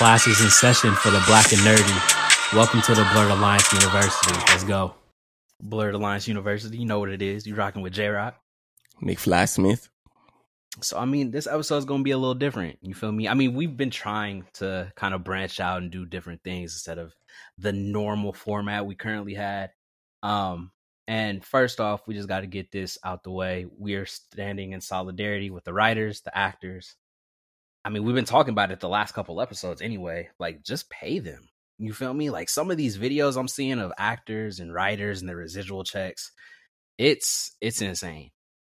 Classes in session for the black and nerdy. Welcome to the Blerd Alliance University. Let's go. Blerd Alliance University, you know what it is. You rocking with J Rock. McFly Smith. So I mean, this episode is gonna be a little different. You feel me? I mean, we've been trying to kind of branch out and do different things instead of the normal format we currently had. Um, and first off, we just got to get this out the way. We are standing in solidarity with the writers, the actors. I mean, we've been talking about it the last couple episodes anyway. Like, just pay them. You feel me? Like some of these videos I'm seeing of actors and writers and the residual checks, it's it's insane.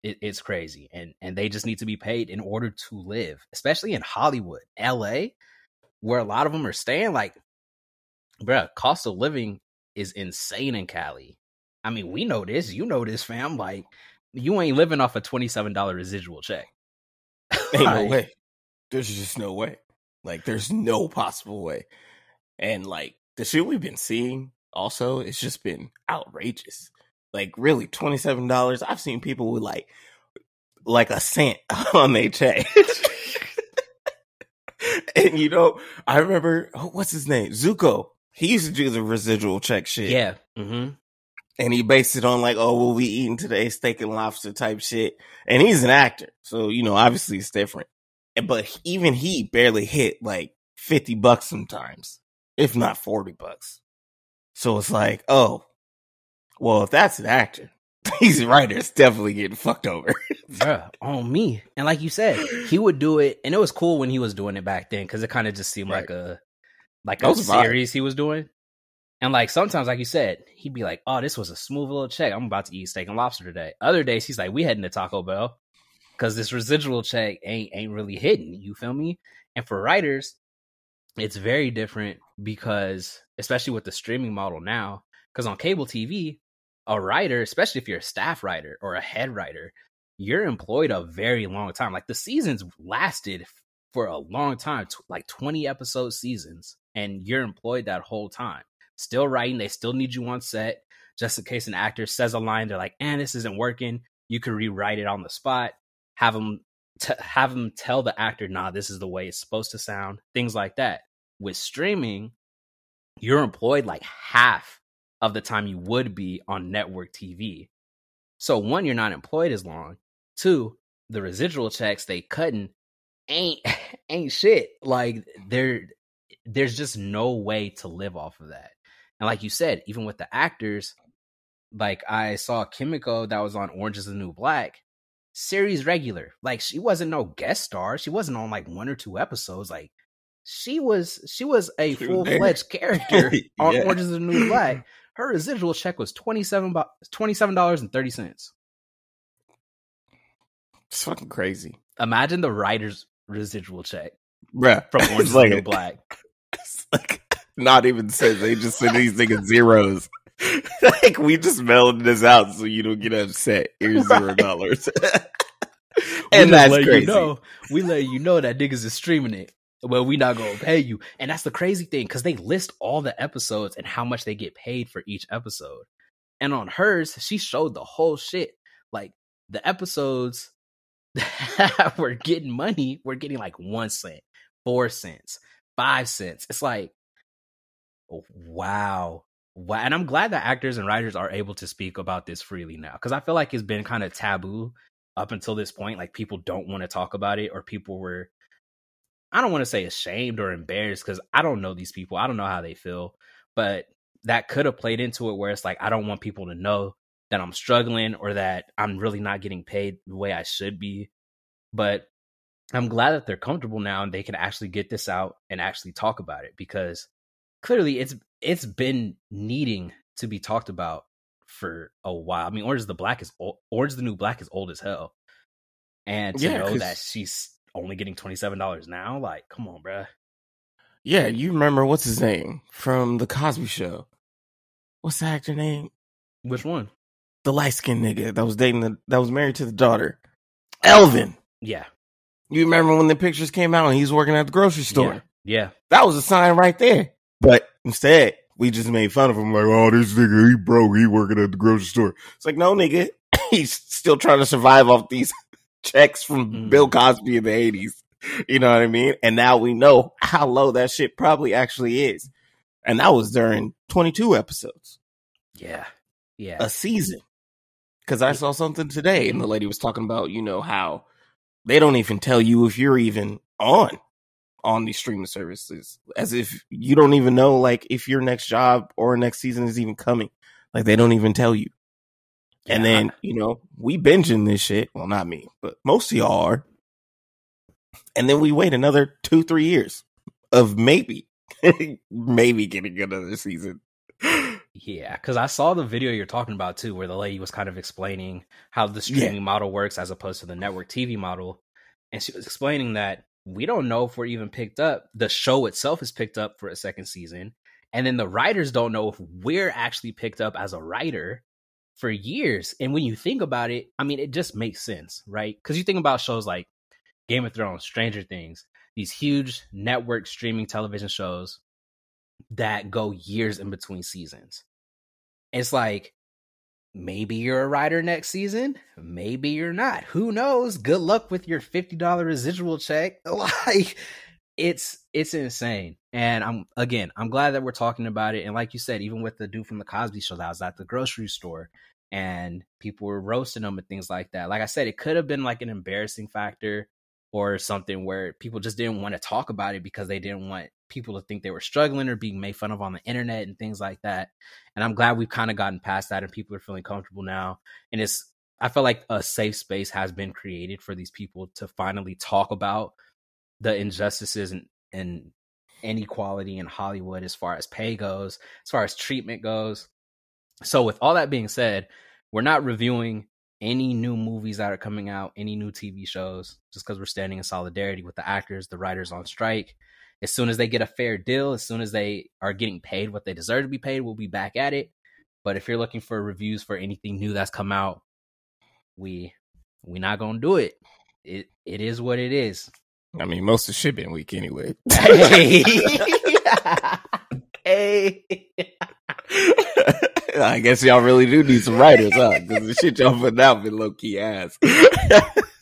It, it's crazy, and and they just need to be paid in order to live, especially in Hollywood, L.A., where a lot of them are staying. Like, bruh, cost of living is insane in Cali. I mean, we know this. You know this, fam. Like, you ain't living off a twenty seven dollar residual check. Ain't no way. There's just no way. Like, there's no possible way. And like the shit we've been seeing, also, it's just been outrageous. Like, really, twenty seven dollars. I've seen people with like like a cent on their check. and you know, I remember oh, what's his name, Zuko. He used to do the residual check shit. Yeah. Mm-hmm. and he based it on like, oh, what we eating today, steak and lobster type shit. And he's an actor, so you know, obviously it's different. But even he barely hit like fifty bucks sometimes, if not forty bucks. So it's like, oh, well, if that's an actor, these writers definitely getting fucked over. Bruh, on me. And like you said, he would do it, and it was cool when he was doing it back then because it kind of just seemed like a like That a a series he was doing. And like sometimes, like you said, he'd be like, "Oh, this was a smooth little check. I'm about to eat steak and lobster today." Other days, he's like, "We heading to Taco Bell because this residual check ain't ain't really hitting." You feel me? And for writers, it's very different because, especially with the streaming model now, because on cable TV, a writer, especially if you're a staff writer or a head writer, you're employed a very long time. Like the seasons lasted for a long time, t- like 20 episode seasons, and you're employed that whole time. Still writing, they still need you on set. Just in case an actor says a line, they're like, "And this isn't working." You can rewrite it on the spot. Have them t- have them tell the actor, "Nah, this is the way it's supposed to sound." Things like that. With streaming, you're employed like half of the time you would be on network TV. So one, you're not employed as long. Two, the residual checks they cutting ain't ain't shit. Like there there's just no way to live off of that. And like you said, even with the actors, like I saw Kimiko that was on Orange is the New Black, series regular. Like she wasn't no guest star. She wasn't on like one or two episodes. Like she was she was a full fledged character on Yeah. Orange is the New Black. Her residual check was twenty seven dollars and thirty cents. It's fucking crazy, Imagine the writer's residual check bruh. from Orange is the New Black. It's like not even cents. They just send these niggas zeros. like we just mailing this out so you don't get upset. Here's zero dollars. And that's crazy. You know, we let you know that niggas is streaming it. Well, we not gonna pay you, and that's the crazy thing because they list all the episodes and how much they get paid for each episode. And on hers, she showed the whole shit. Like the episodes that were getting money, were getting like one cent, four cents, five cents. It's like, wow, wow. And I'm glad that actors and writers are able to speak about this freely now because I feel like it's been kind of taboo up until this point. Like people don't want to talk about it, or people were, I don't want to say ashamed or embarrassed because I don't know these people. I don't know how they feel, but that could have played into it where it's like, I don't want people to know that I'm struggling or that I'm really not getting paid the way I should be. But I'm glad that they're comfortable now and they can actually get this out and actually talk about it because clearly it's it's been needing to be talked about for a while. I mean, Orange is the Black is old, Orange is the New Black is old as hell, and to Yeah, know that she's only getting twenty seven dollars now, like, come on, bruh. Yeah, you remember what's his name from the Cosby Show? What's the actor name? Which one? The light skinned nigga that was dating the that was married to the daughter. Elvin. Yeah, You remember when the pictures came out and he was working at the grocery store? yeah, yeah. That was a sign right there. But instead, we just made fun of him like, oh, this nigga, he broke, he working at the grocery store. It's like, no, nigga, he's still trying to survive off these checks from Mm. Bill Cosby in the 80s. You know what I mean? And now we know how low that shit probably actually is. And that was during 22 episodes. Yeah. Yeah. A season. Cause I saw something today and the lady was talking about, you know, how they don't even tell you if you're even on on these streaming services as if you don't even know like if your next job or next season is even coming. Like they don't even tell you. Yeah. And then, you know, we binging this shit. Well, not me, but most of y'all are. And then we wait another two, three years of maybe, maybe getting another season. Yeah, because I saw the video you're talking about too, where the lady was kind of explaining how the streaming yeah. model works as opposed to the network TV model. And she was explaining that we don't know if we're even picked up. The show itself is picked up for a second season. And then the writers don't know if we're actually picked up as a writer for years. And when you think about it, I mean, it just makes sense, right? Because you think about shows like Game of Thrones, Stranger Things, these huge network streaming television shows that go years in between seasons. It's like, maybe you're a writer next season, maybe you're not. Who knows? Good luck with your $50 residual check. Like, it's it's insane. And I'm again, I'm glad that we're talking about it. And like you said, even with the dude from the Cosby Show that was at the grocery store, and people were roasting him and things like that. Like I said, it could have been like an embarrassing factor or something where people just didn't want to talk about it because they didn't want people to think they were struggling or being made fun of on the internet and things like that. And I'm glad we've kind of gotten past that and people are feeling comfortable now. And it's I feel like a safe space has been created for these people to finally talk about the injustices and, and inequality in Hollywood as far as pay goes, as far as treatment goes. So, with all that being said, we're not reviewing any new movies that are coming out, any new TV shows, just because we're standing in solidarity with the actors, the writers on strike. As soon as they get a fair deal, as soon as they are getting paid what they deserve to be paid, we'll be back at it. But if you're looking for reviews for anything new that's come out, we we not gonna do it. It it is what it is. I mean, most of shipping week anyway. hey. hey. I guess y'all really do need some writers, huh? Because the shit y'all put out been low key ass.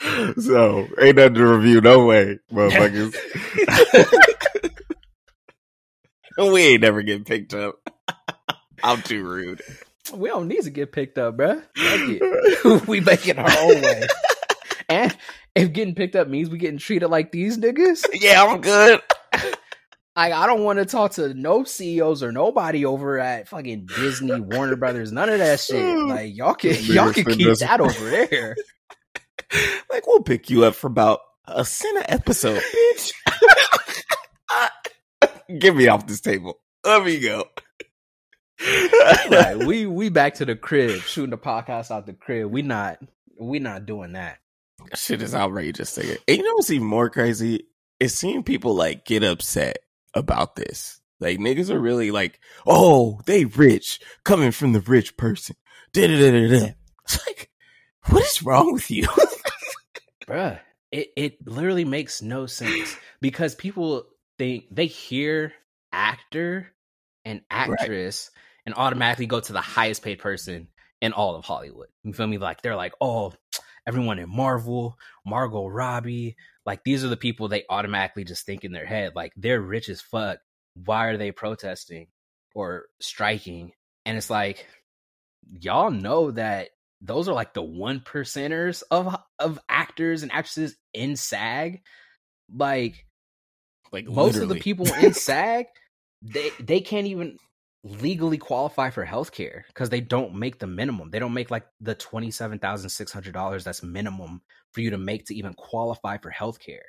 so ain't nothing to review, no way, motherfuckers. we ain't never getting picked up. I'm too rude. We don't need to get picked up, bruh. we make it our own way. And if getting picked up means we getting treated like these niggas, yeah, I'm good. I I don't want to talk to no CEOs or nobody over at fucking Disney, Warner Brothers, none of that shit. Like y'all can y'all can keep that over there. like we'll pick you up for about a cent episode, bitch. Get me off this table. Let me go. right, we we back to the crib, shooting the podcast out the crib. We not we not doing that. Shit is outrageous, nigga. And you know what's even more crazy? Is seeing people like get upset about this. Like niggas are really like, oh, they rich coming from the rich person. Da-da-da-da-da. It's like, what is wrong with you? Bruh, it, it literally makes no sense because people think they hear actor and actress right. and automatically go to the highest paid person in all of Hollywood. You feel me? Like they're like, oh, everyone in Marvel, Margot Robbie, like these are the people they automatically just think in their head, like they're rich as fuck. Why are they protesting or striking? And it's like, y'all know that those are like the one percenters of of actors and actresses in SAG. Like, like most literally. of the people in SAG, they they can't even legally qualify for health care because they don't make the minimum. They don't make like the $27,600 that's minimum for you to make to even qualify for health care.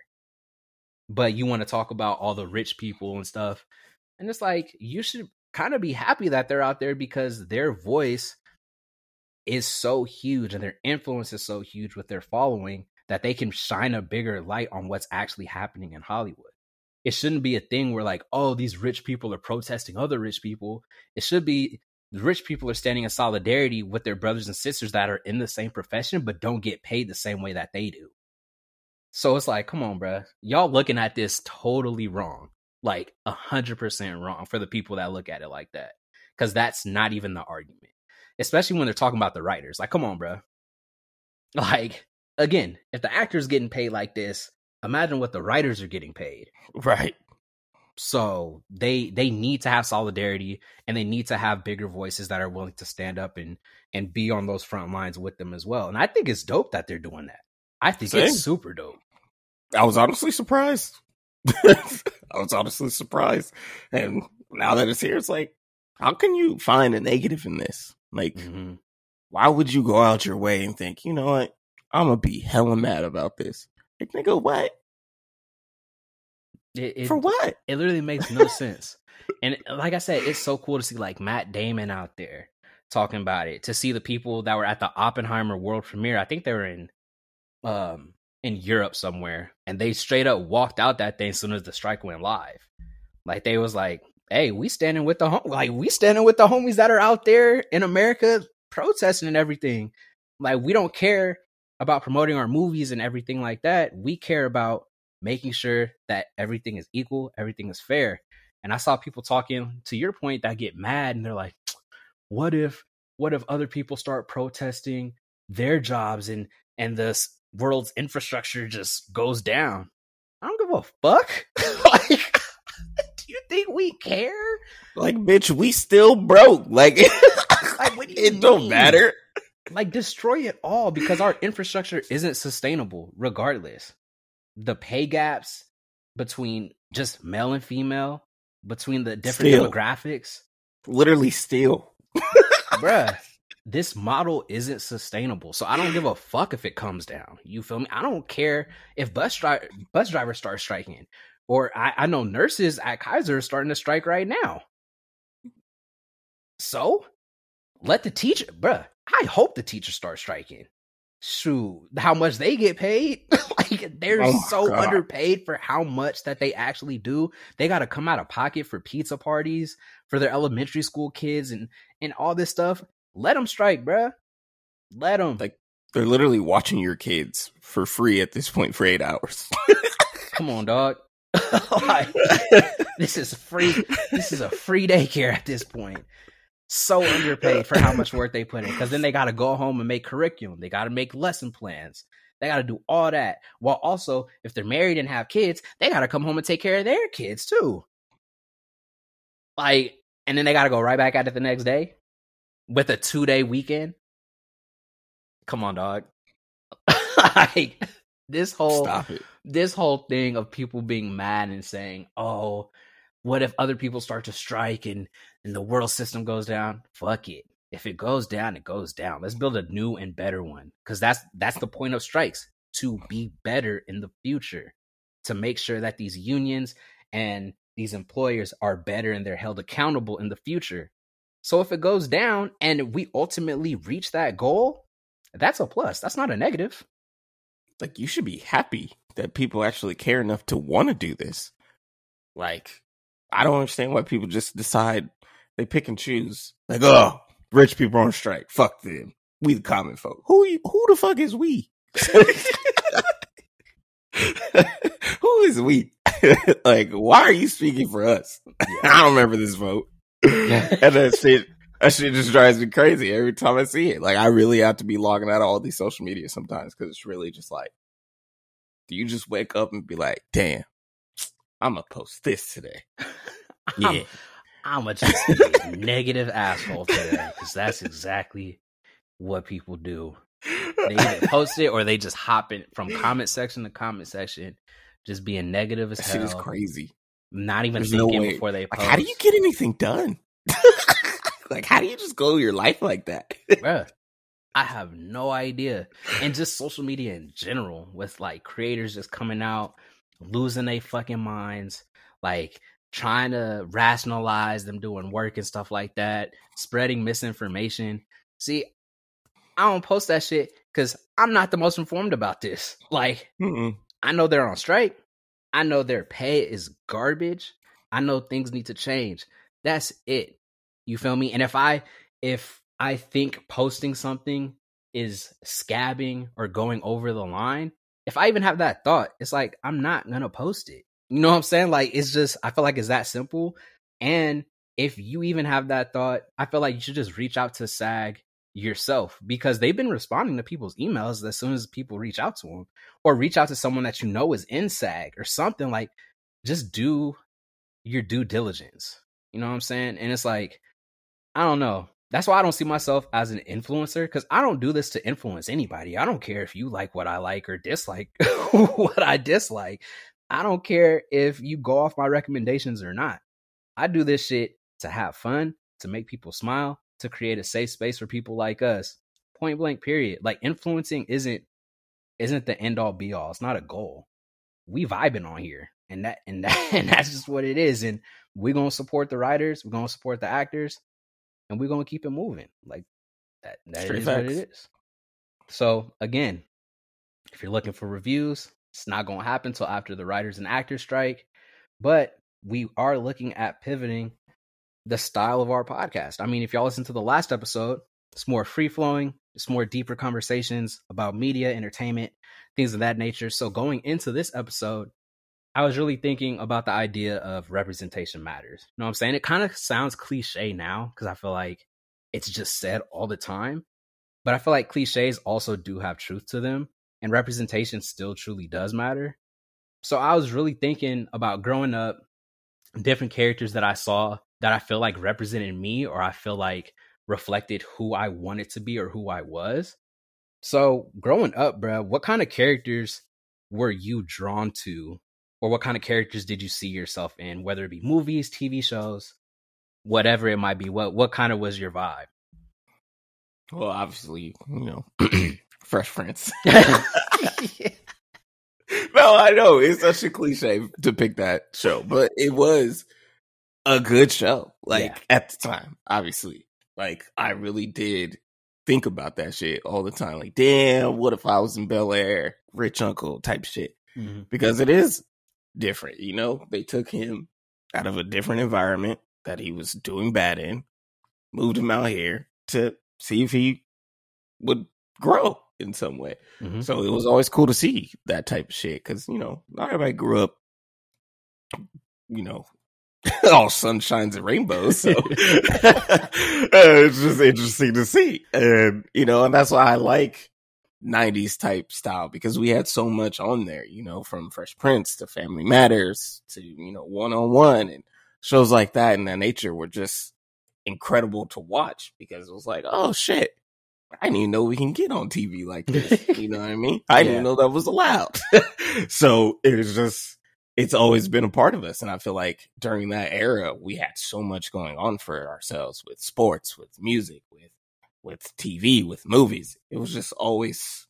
But you want to talk about all the rich people and stuff. And it's like, you should kind of be happy that they're out there because their voice is so huge and their influence is so huge with their following that they can shine a bigger light on what's actually happening in Hollywood it shouldn't be a thing where like, oh, these rich people are protesting other rich people. It should be rich people are standing in solidarity with their brothers and sisters that are in the same profession but don't get paid the same way that they do. So it's like, come on, bro. Y'all looking at this totally wrong. Like a hundred percent wrong for the people that look at it like that. Cause that's not even the argument. Especially when they're talking about the writers. Like, come on, bro. Like, again, if the actor's getting paid like this, imagine what the writers are getting paid. Right. So they they need to have solidarity and they need to have bigger voices that are willing to stand up and and be on those front lines with them as well. And I think it's dope that they're doing that. I think Same. it's super dope. I was honestly surprised. I was honestly surprised. And now that it's here, it's like, how can you find a negative in this? Like, Mhm. why would you go out your way and think, you know what? I'm gonna be hella mad about this. Like, nigga, what? It, it, For what? it literally makes no sense. And like I said, it's so cool to see like Matt Damon out there talking about it. To see the people that were at the Oppenheimer world premiere. I think they were in um in Europe somewhere, and they straight up walked out that thing as soon as the strike went live. Like they was like, "Hey, we standing with the hom- like we standing with the homies that are out there in America protesting and everything. Like we don't care about promoting our movies and everything like that. We care about making sure that everything is equal, everything is fair. And I saw people talking to your point that get mad and they're like, what if what if other people start protesting their jobs and and this world's infrastructure just goes down? I don't give a fuck. like think we care? Like, bitch, we still broke. Like, Like, do you it don't matter. like destroy it all because our infrastructure isn't sustainable regardless the pay gaps between just male and female between the different Still. demographics Literally, still. bruh this model isn't sustainable so i don't give a fuck if it comes down you feel me i don't care if bus driver bus drivers start striking or I, I know nurses at kaiser are starting to strike right now. So let the teacher bruh i hope the teachers start striking. Shoot how much they get paid? Like they're Oh so God. underpaid for how much that they actually do. They got to come out of pocket for pizza parties for their elementary school kids and and all this stuff. Let them strike bruh. Let them Like- They're literally watching your kids for free at this point for eight hours. come on dog like, this is free this is a free daycare at this point. So underpaid for how much work they put in because then they got to go home and make curriculum. They got to make lesson plans. They got to do all that. While also if they're married and have kids they got to come home and take care of their kids too. Like and then they got to go right back at it the next day with a two day weekend? Come on dog. Like this whole Stop it. this whole thing of people being mad and saying, "Oh, what if other people start to strike and and the world system goes down?" Fuck it. If it goes down, it goes down. Let's build a new and better one cuz that's that's the point of strikes, to be better in the future, to make sure that these unions and these employers are better and they're held accountable in the future. So if it goes down and we ultimately reach that goal, that's a plus. That's not a negative. Like, you should be happy that people actually care enough to want to do this. Like, I don't understand why people just decide they pick and choose. Like, oh, rich people on strike. Fuck them. We the common folk. Who you, who the fuck is we? who is we? like, why are you speaking for us? I don't remember this vote. and that shit, that shit just drives me crazy every time I see it. Like, I really have to be logging out of all these social media sometimes because it's really just like, do you just wake up and be like, damn, I'm gonna post this today? Yeah. I'm a just be a negative asshole today because that's exactly what people do. They either post it or they just hop in from comment section to comment section, just being negative as That shit is crazy. Not even There's thinking way. before they Like, how do you get anything done? like, how do you just go your life like that? Bruh, I have no idea. And just social media in general, with like creators just coming out, losing their fucking minds, like trying to rationalize them doing work and stuff like that, spreading misinformation. See, I don't post that shit because I'm not the most informed about this. Like, Mm-mm. I know they're on strike. I know their pay is garbage. I know things need to change. That's it. You feel me? And if I if I think posting something is scabbing or going over the line, if I even have that thought, it's like I'm not gonna post it. You know what I'm saying? Like it's just I feel like it's that simple. And if you even have that thought, I feel like you should just reach out to SAG yourself because they've been responding to people's emails as soon as people reach out to them or reach out to someone that you know is in SAG or something like just do your due diligence. You know what I'm saying? And it's like, I don't know. That's why I don't see myself as an influencer because I don't do this to influence anybody. I don't care if you like what I like or dislike what I dislike. I don't care if you go off my recommendations or not. I do this shit to have fun, to make people smile, to create a safe space for people like us. Point blank period. Like influencing isn't isn't the end all be all. It's not a goal. We vibing on here. And that and that and that's just what it is. And we're gonna support the writers, we're gonna support the actors, and we're gonna keep it moving. Like that that Straight is what it is. So again, if you're looking for reviews, it's not gonna happen until after the writers and actors strike. But we are looking at pivoting the style of our podcast. I mean, if y'all listen to the last episode, it's more free flowing, it's more deeper conversations about media, entertainment, things of that nature. So going into this episode, I was really thinking about the idea of representation matters. You know what I'm saying? It kind of sounds cliche now because I feel like it's just said all the time. But I feel like cliches also do have truth to them, and representation still truly does matter. So I was really thinking about growing up, different characters that I saw that I feel like represented me or I feel like reflected who I wanted to be or who I was. So growing up, bro, what kind of characters were you drawn to or what kind of characters did you see yourself in whether it be movies tv shows whatever it might be what what kind of was your vibe Well, obviously, you know, Fresh Prince. no, I know it's such a cliche to pick that show, but it was a good show. Like Yeah. at the time, obviously, like I really did think about that shit all the time. Like, damn, what if I was in Bel Air, rich uncle type shit? Mhm. Because it is different, you know. They took him out of a different environment that he was doing bad in, moved him out here to see if he would grow in some way. Mhm. So it was always cool to see that type of shit because you know not everybody grew up, you know, all sunshines and rainbows. So it's just interesting to see, and you know, and that's why I like '90s type style because we had so much on there. You know, from Fresh Prince to Family Matters to you know One on One and shows like that and that nature were just incredible to watch because it was like, oh shit. I didn't even know we can get on TV like this. You know what I mean? I didn't Yeah. know that was allowed. so it was just, it's always been a part of us. And I feel like during that era, we had so much going on for ourselves with sports, with music, with, with TV, with movies. It was just always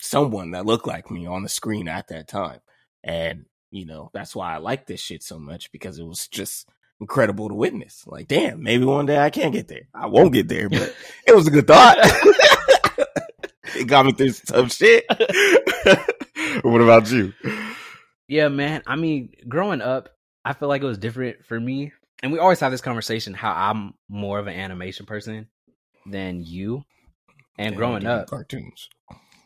someone that looked like me on the screen at that time. And, you know, that's why I like this shit so much because it was just incredible to witness. Like, damn, maybe one day I can get there. I won't get there, but it was a good thought. it got me through some tough shit. what about you? Yeah, man. I mean, growing up, I feel like it was different for me. And we always have this conversation how I'm more of an animation person than you. And growing up, cartoons.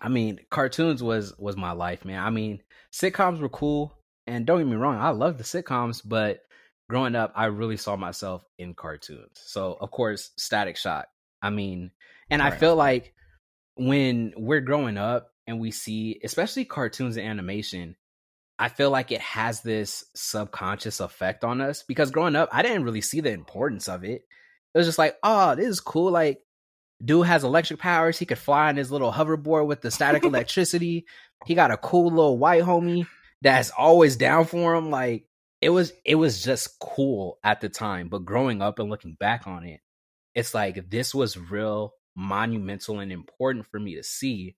I mean, cartoons was was my life, man. I mean, sitcoms were cool, and don't get me wrong, I love the sitcoms, but growing up, I really saw myself in cartoons. So, of course, Static Shock. I mean, and I feel like when we're growing up and we see, especially cartoons and animation, I feel like it has this subconscious effect on us because growing up, I didn't really see the importance of it. It was just like, oh, this is cool. Like, dude has electric powers. He could fly on his little hoverboard with the static electricity. He got a cool little white homie that's always down for him. Like, it was, it was just cool at the time. But growing up and looking back on it, it's like this was real monumental and important for me to see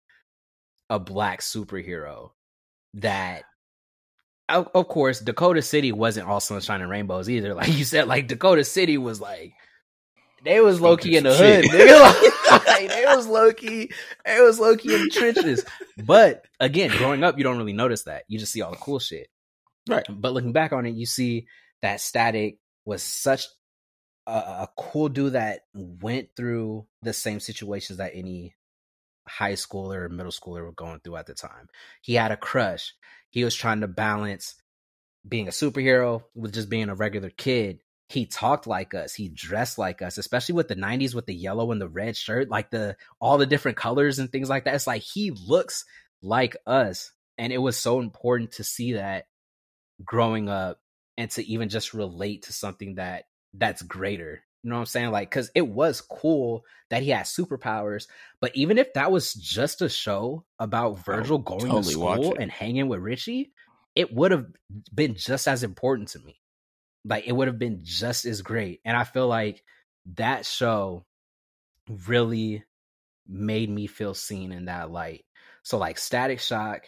a black superhero that of, of course dakota city wasn't all sunshine and rainbows either like you said like dakota city was like they was low key in the hood nigga. Like, they was low key they was low key in the trenches but again growing up you don't really notice that you just see all the cool shit Right. but looking back on it you see that static was such a, a cool dude that went through the same situations that any high schooler or middle schooler were going through at the time. He had a crush. He was trying to balance being a superhero with just being a regular kid. He talked like us he dressed like us especially with the 90s with the yellow and the red shirt like the all the different colors and things like that. It's like he looks like us and it was so important to see that growing up and to even just relate to something that that's greater you know what i'm saying? Like because it was cool that he had superpowers but even if that was just a show about virgil going totally to school and hanging with richie it would have been just as important to me like it would have been just as great and i feel like that show really made me feel seen in that light so like static shock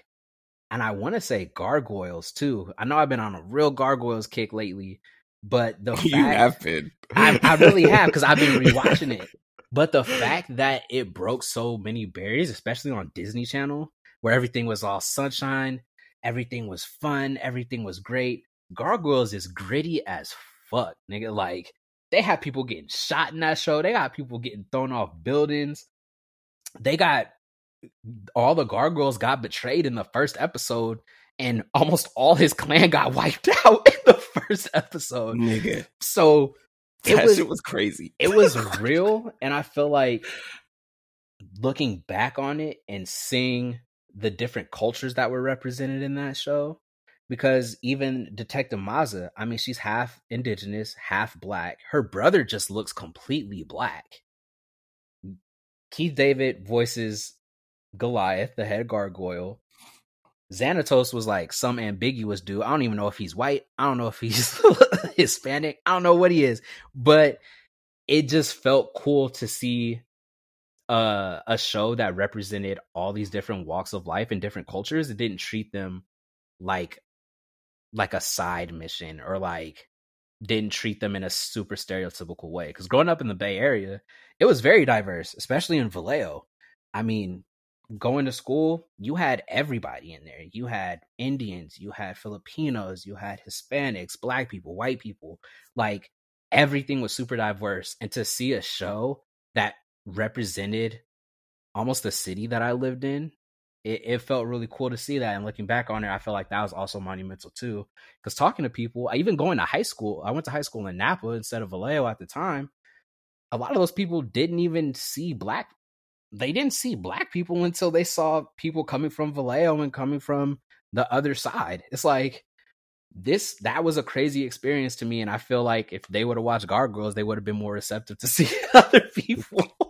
and i want to say gargoyles too i know i've been on a real gargoyles kick lately but the you fact have been. I, I really have because I've been rewatching it. But the fact that it broke so many barriers, especially on Disney Channel, where everything was all sunshine, everything was fun, everything was great. Gargoyles is gritty as fuck, nigga. Like they had people getting shot in that show. They got people getting thrown off buildings. They got all the gargoyles got betrayed in the first episode, and almost all his clan got wiped out in the first episode. Nigga. So it That was shit was crazy. it was real and i feel like looking back on it and seeing the different cultures that were represented in that show because even detective maza i mean she's half indigenous half black her brother just looks completely black keith david voices goliath the head gargoyle Xanatos was like some ambiguous dude. I don't even know if he's white. I don't know if he's Hispanic. I don't know what he is, but it just felt cool to see uh, a show that represented all these different walks of life and different cultures. It didn't treat them like like a side mission or like didn't treat them in a super stereotypical way. Because growing up in the Bay Area, it was very diverse, especially in Vallejo. I mean, going to school, you had everybody in there. You had Indians, you had Filipinos, you had Hispanics, black people, white people. Like everything was super diverse. And to see a show that represented almost the city that I lived in, it, it felt really cool to see that. And looking back on it, I felt like that was also monumental too. Because talking to people, I even going to high school, I went to high school in Napa instead of Vallejo at the time. A lot of those people didn't even see black they didn't see black people until they saw people coming from Vallejo and coming from the other side. It's like this that was a crazy experience to me and I feel like if they would have watched Gargoyles, they would have been more receptive to see other people.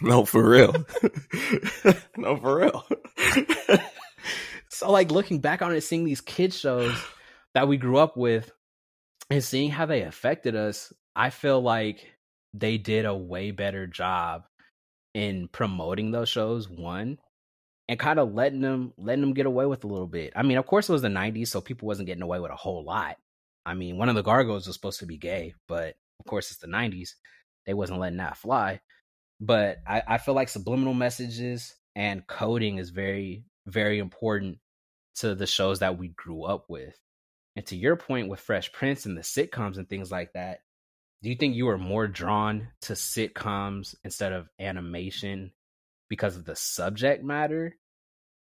No, for real. no, for real. so like looking back on it seeing these kids shows that we grew up with and seeing how they affected us, I feel like they did a way better job in promoting those shows one and kind of letting them letting them get away with a little bit i mean of course it was the 90s so people wasn't getting away with a whole lot i mean one of the gargoyles was supposed to be gay but of course it's the 90s they wasn't letting that fly but i, I feel like subliminal messages and coding is very very important to the shows that we grew up with. And to your point with fresh prince and the sitcoms and things like that do you think you were more drawn to sitcoms instead of animation because of the subject matter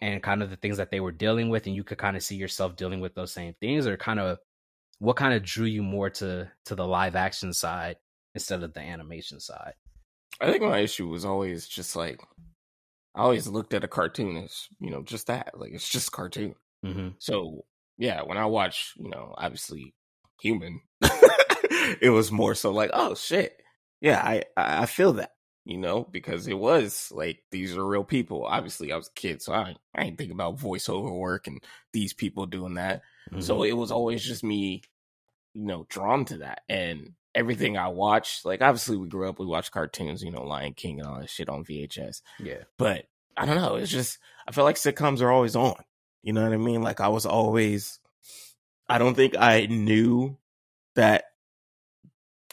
and kind of the things that they were dealing with and you could kind of see yourself dealing with those same things? Or kind of what kind of drew you more to to the live action side instead of the animation side I think my issue was always just like I always looked at a cartoon as, you know, just that. Like it's just a cartoon. mm-hmm. So yeah, when I watch, you know, obviously human, it was more so like, oh shit. Yeah, I I feel that, you know, because it was like these are real people. Obviously, I was a kid, so I I ain't think about voiceover work and these people doing that. Mm-hmm. So it was always just me, you know, drawn to that. And everything I watched, like obviously we grew up, we watched cartoons, you know, Lion King and all that shit on VHS. yeah But I don't know, it's just I feel like sitcoms are always on. You know what I mean? Like I was always I don't think I knew that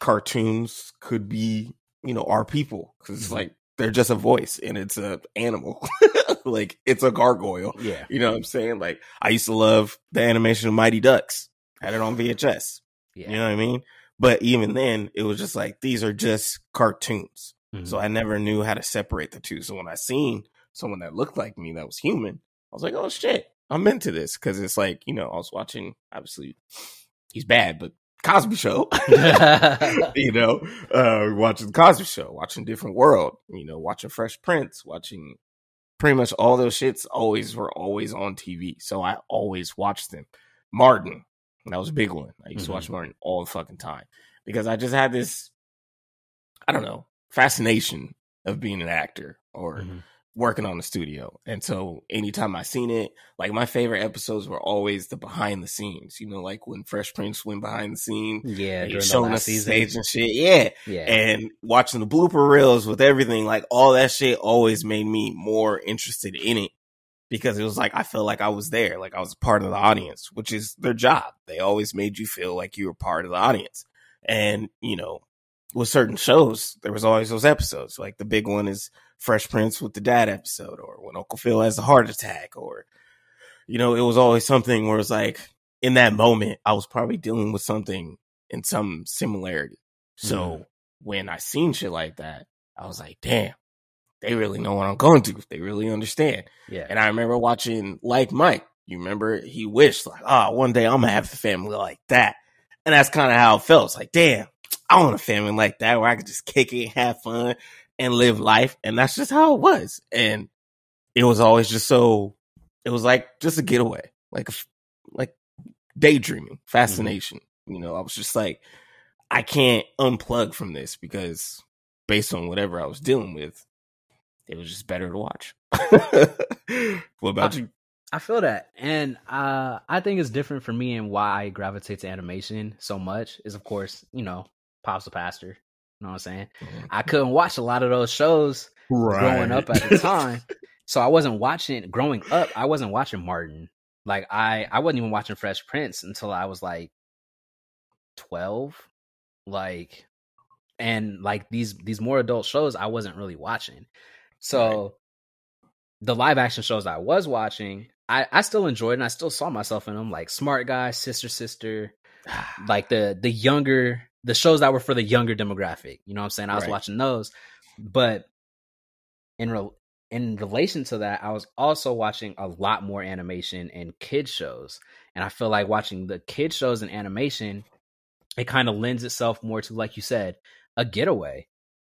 cartoons could be, you know, our people because it's Mhm. like they're just a voice and it's a animal. like it's a gargoyle. yeah You know what I'm saying? Like I used to love the animation of Mighty Ducks. Had it on VHS. yeah You know what I mean? But even then, it was just like these are just cartoons. Mhm. So I never knew how to separate the two. So when I seen someone that looked like me that was human, I was like, oh shit, I'm into this because it's like you know I was watching. Obviously, he's bad, but Cosby Show. you know, uh, watching the Cosby Show, watching Different World, you know, watching Fresh Prince, watching pretty much all those shits always were always on TV. So I always watched them. Martin, that was a big one. I used mm-hmm. to watch mm-hmm. Martin all the fucking time because I just had this, I don't know, fascination of being an actor or mm-hmm working on the studio. And so anytime I seen it, like my favorite episodes were always the behind the scenes, you know, like when Fresh Prince went behind the scene. Yeah. Showing us the stage and shit. Yeah. Yeah. And watching the blooper reels with everything, like all that shit always made me more interested in it because it was like, I felt like I was there, like I was part of the audience, which is their job. They always made you feel like you were part of the audience. And, you know, with certain shows, there was always those episodes. Like the big one is Fresh Prince with the dad episode, or when Uncle Phil has a heart attack, or you know, it was always something where it's like in that moment, I was probably dealing with something in some similarity. So mm. when I seen shit like that, I was like, damn, they really know what I'm going through. They really understand. Yeah. And I remember watching Like Mike. You remember he wished like, oh, one day I'm gonna have a family like that. And that's kind of how it felt. It's like, damn, I want a family like that where I could just kick it, have fun, and live life. And that's just how it was. And it was always just so, it was like just a getaway, like, like daydreaming, fascination. Mm-hmm. You know, I was just like, I can't unplug from this because based on whatever I was dealing with, it was just better to watch. what about I, you? I feel that. And uh, I think it's different for me and why I gravitate to animation so much is, of course, you know, Pop's a pastor. You know what I'm saying? Mm-hmm. I couldn't watch a lot of those shows right. growing up at the time. so I wasn't watching growing up, I wasn't watching Martin. Like I I wasn't even watching Fresh Prince until I was like 12. Like and like these these more adult shows I wasn't really watching. So right. the live action shows I was watching, I, I still enjoyed and I still saw myself in them, like Smart Guy, Sister Sister, like the the younger the shows that were for the younger demographic. You know what I'm saying? I was right. watching those, but in re- in relation to that, I was also watching a lot more animation and kid shows, and I feel like watching the kid shows and animation, it kind of lends itself more to, like you said, a getaway,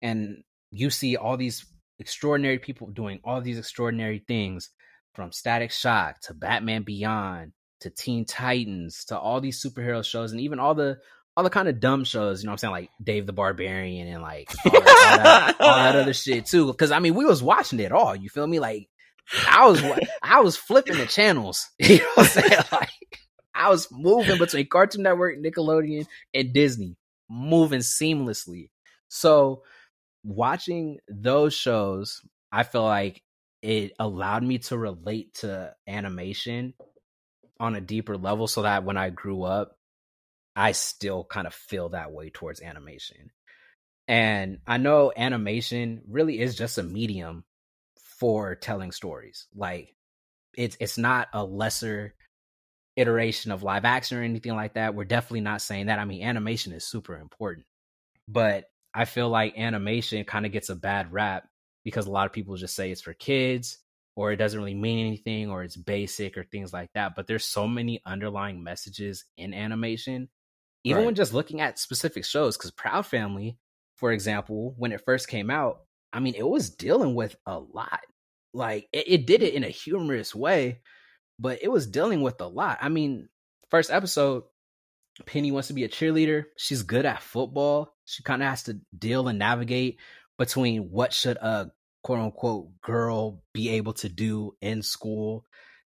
and you see all these extraordinary people doing all these extraordinary things, from Static Shock to Batman Beyond to Teen Titans to all these superhero shows and even all the all the kind of dumb shows, you know what I'm saying, like Dave the Barbarian and like all that, all that, all that other shit too. Cause I mean, we was watching it all, you feel me? Like I was, I was flipping the channels, you know what I'm saying? Like I was moving between Cartoon Network, Nickelodeon, and Disney, moving seamlessly. So watching those shows, I feel like it allowed me to relate to animation on a deeper level so that when I grew up, I still kind of feel that way towards animation. And I know animation really is just a medium for telling stories. Like it's it's not a lesser iteration of live action or anything like that. We're definitely not saying that. I mean, animation is super important. But I feel like animation kind of gets a bad rap because a lot of people just say it's for kids or it doesn't really mean anything or it's basic or things like that. But there's so many underlying messages in animation even right. when just looking at specific shows because proud family for example when it first came out i mean it was dealing with a lot like it, it, did it in a humorous way but it was dealing with a lot i mean first episode penny wants to be a cheerleader she's good at football she kind of has to deal and navigate between what should a quote unquote girl be able to do in school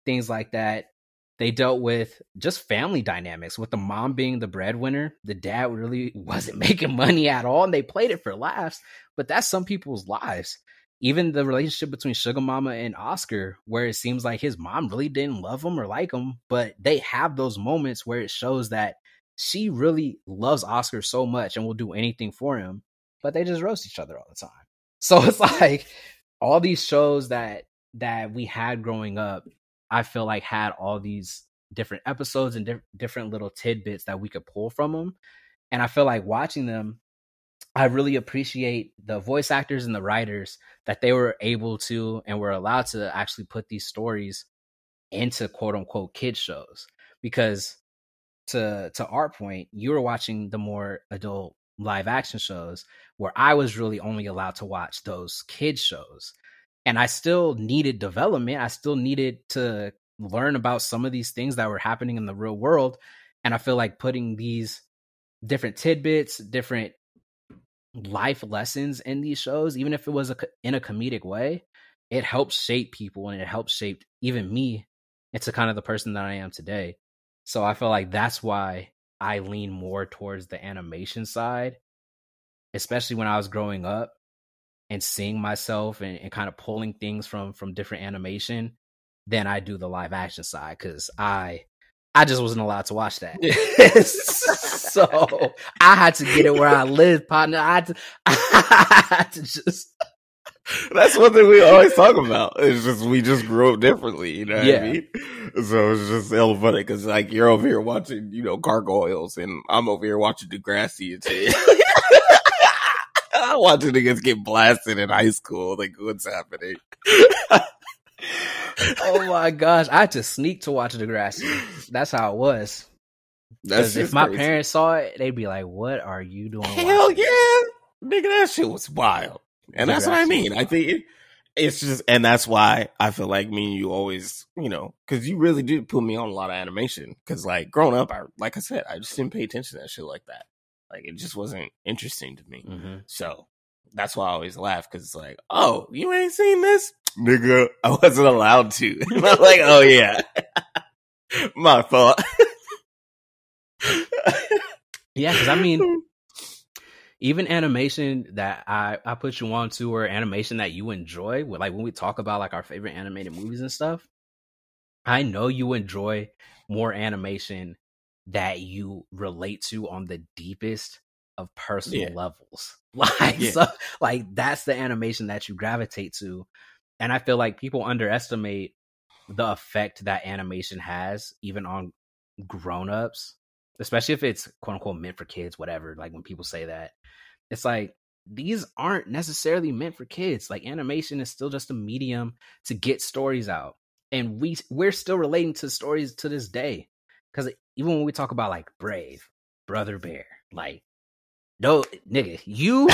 things like that. They dealt with just family dynamics with the mom being the breadwinner the dad really wasn't making money at all and they played it for laughs but that's some people's lives. Even the relationship between sugar mama and oscar where it seems like his mom really didn't love him or like him but they have those moments where it shows that she really loves oscar so much and will do anything for him but they just roast each other all the time so it's like all these shows that that we had growing up I feel like had all these different episodes and di- different little tidbits that we could pull from them. And I feel like watching them, I really appreciate the voice actors and the writers that they were able to and were allowed to actually put these stories into quote unquote kid shows because to to our point, you were watching the more adult live action shows where I was really only allowed to watch those kid shows. And I still needed development. I still needed to learn about some of these things that were happening in the real world. And I feel like putting these different tidbits, different life lessons in these shows, even if it was a, in a comedic way, it helps shape people and it helps shape even me into kind of the person that I am today. So I feel like that's why I lean more towards the animation side, especially when I was growing up and seeing myself and, and kind of pulling things from from different animation than I do the live action side because I I just wasn't allowed to watch that. so I had to get it where I live, partner. I had to, I had to just. That's one thing we always talk about. It's just we just grew up differently, you know yeah. I mean? So it's just hella funny because like you're over here watching, you know, gargoyles, and I'm over here watching Degrassi and shit. I'm watching niggas get blasted in high school. Like, what's happening? oh my gosh, I had to sneak to watch Degrassi. That's how it was. That's if my crazy. parents saw it, they'd be like, "What are you doing?" Hell watching? yeah, nigga, that shit was wild. And that's what I mean. I think it, it's just, and that's why I feel like me and you always, you know, because you really did put me on a lot of animation. Because like growing up, I like I said, I just didn't pay attention to that shit like that. Like it just wasn't interesting to me. Mm-hmm. So that's why I always laugh because it's like, oh, you ain't seen this, nigga. I wasn't allowed to. I'm like, oh yeah, my fault. yeah, because I mean, even animation that I I put you on to, or animation that you enjoy, like when we talk about like our favorite animated movies and stuff. I know you enjoy more animation that you relate to on the deepest of personal yeah. levels. Like yeah. so, like that's the animation that you gravitate to. And I feel like people underestimate the effect that animation has even on grown-ups, especially if it's quote unquote meant for kids, whatever. Like when people say that. It's like these aren't necessarily meant for kids. Like animation is still just a medium to get stories out. And we we're still relating to stories to this day. Cause even when we talk about like Brave, Brother Bear, like no, nigga, you,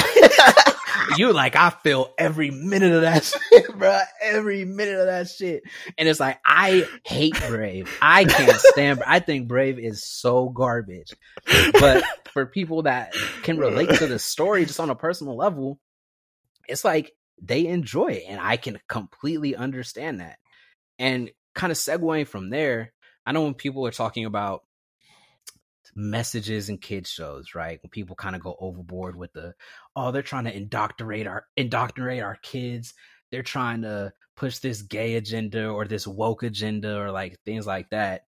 you like, I feel every minute of that shit, bro. Every minute of that shit. And it's like, I hate Brave. I can't stand, I think Brave is so garbage. But for people that can relate to the story just on a personal level, it's like they enjoy it. And I can completely understand that. And kind of segueing from there, I know when people are talking about messages in kids shows, right? When people kind of go overboard with the oh, they're trying to indoctrinate our indoctrinate our kids. They're trying to push this gay agenda or this woke agenda or like things like that.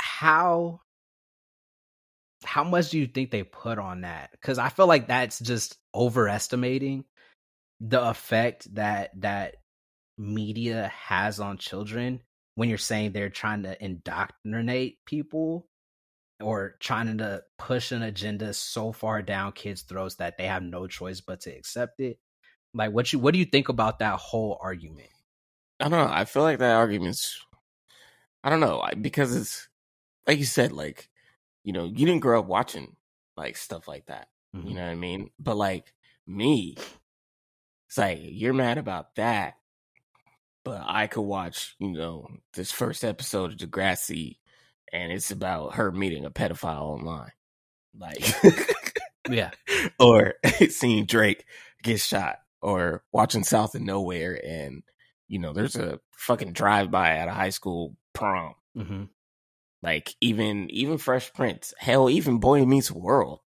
How how much do you think they put on that? Cuz I feel like that's just overestimating the effect that that media has on children when you're saying they're trying to indoctrinate people or trying to push an agenda so far down kids' throats that they have no choice but to accept it. Like, what you what do you think about that whole argument? I don't know. I feel like that argument's. I don't know because it's like you said, like you know, you didn't grow up watching like stuff like that. Mm-hmm. You know what I mean? But like me, it's like you're mad about that, but I could watch, you know, this first episode of Degrassi and it's about her meeting a pedophile online. Like, yeah. Or seeing Drake get shot, or watching South of Nowhere, and you know, there's a fucking drive by at a high school prom. Mm-hmm. Like even even Fresh Prince, hell, even Boy Meets World.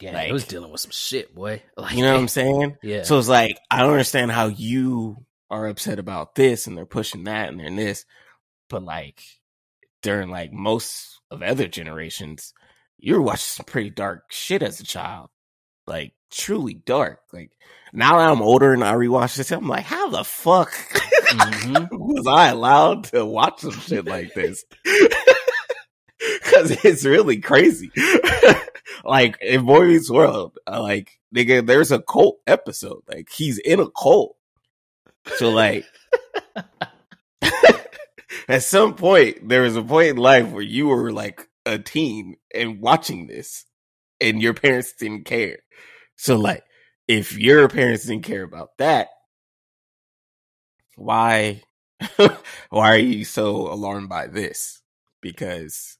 Yeah, like, it was dealing with some shit, boy. Like, you know what I'm saying? Yeah. So it's like I don't understand how you are upset about this, and they're pushing that, and they're this, but like during like most of other generations, you were watching some pretty dark shit as a child. Like truly dark. Like now that I'm older and I rewatch this, I'm like, how the fuck mm-hmm. was I allowed to watch some shit like this? Cause it's really crazy. like in Boy Meets World, uh, like nigga, there's a cult episode. Like he's in a cult. So like at some point, there was a point in life where you were like a teen and watching this and your parents didn't care. So like if your parents didn't care about that, why why are you so alarmed by this? Because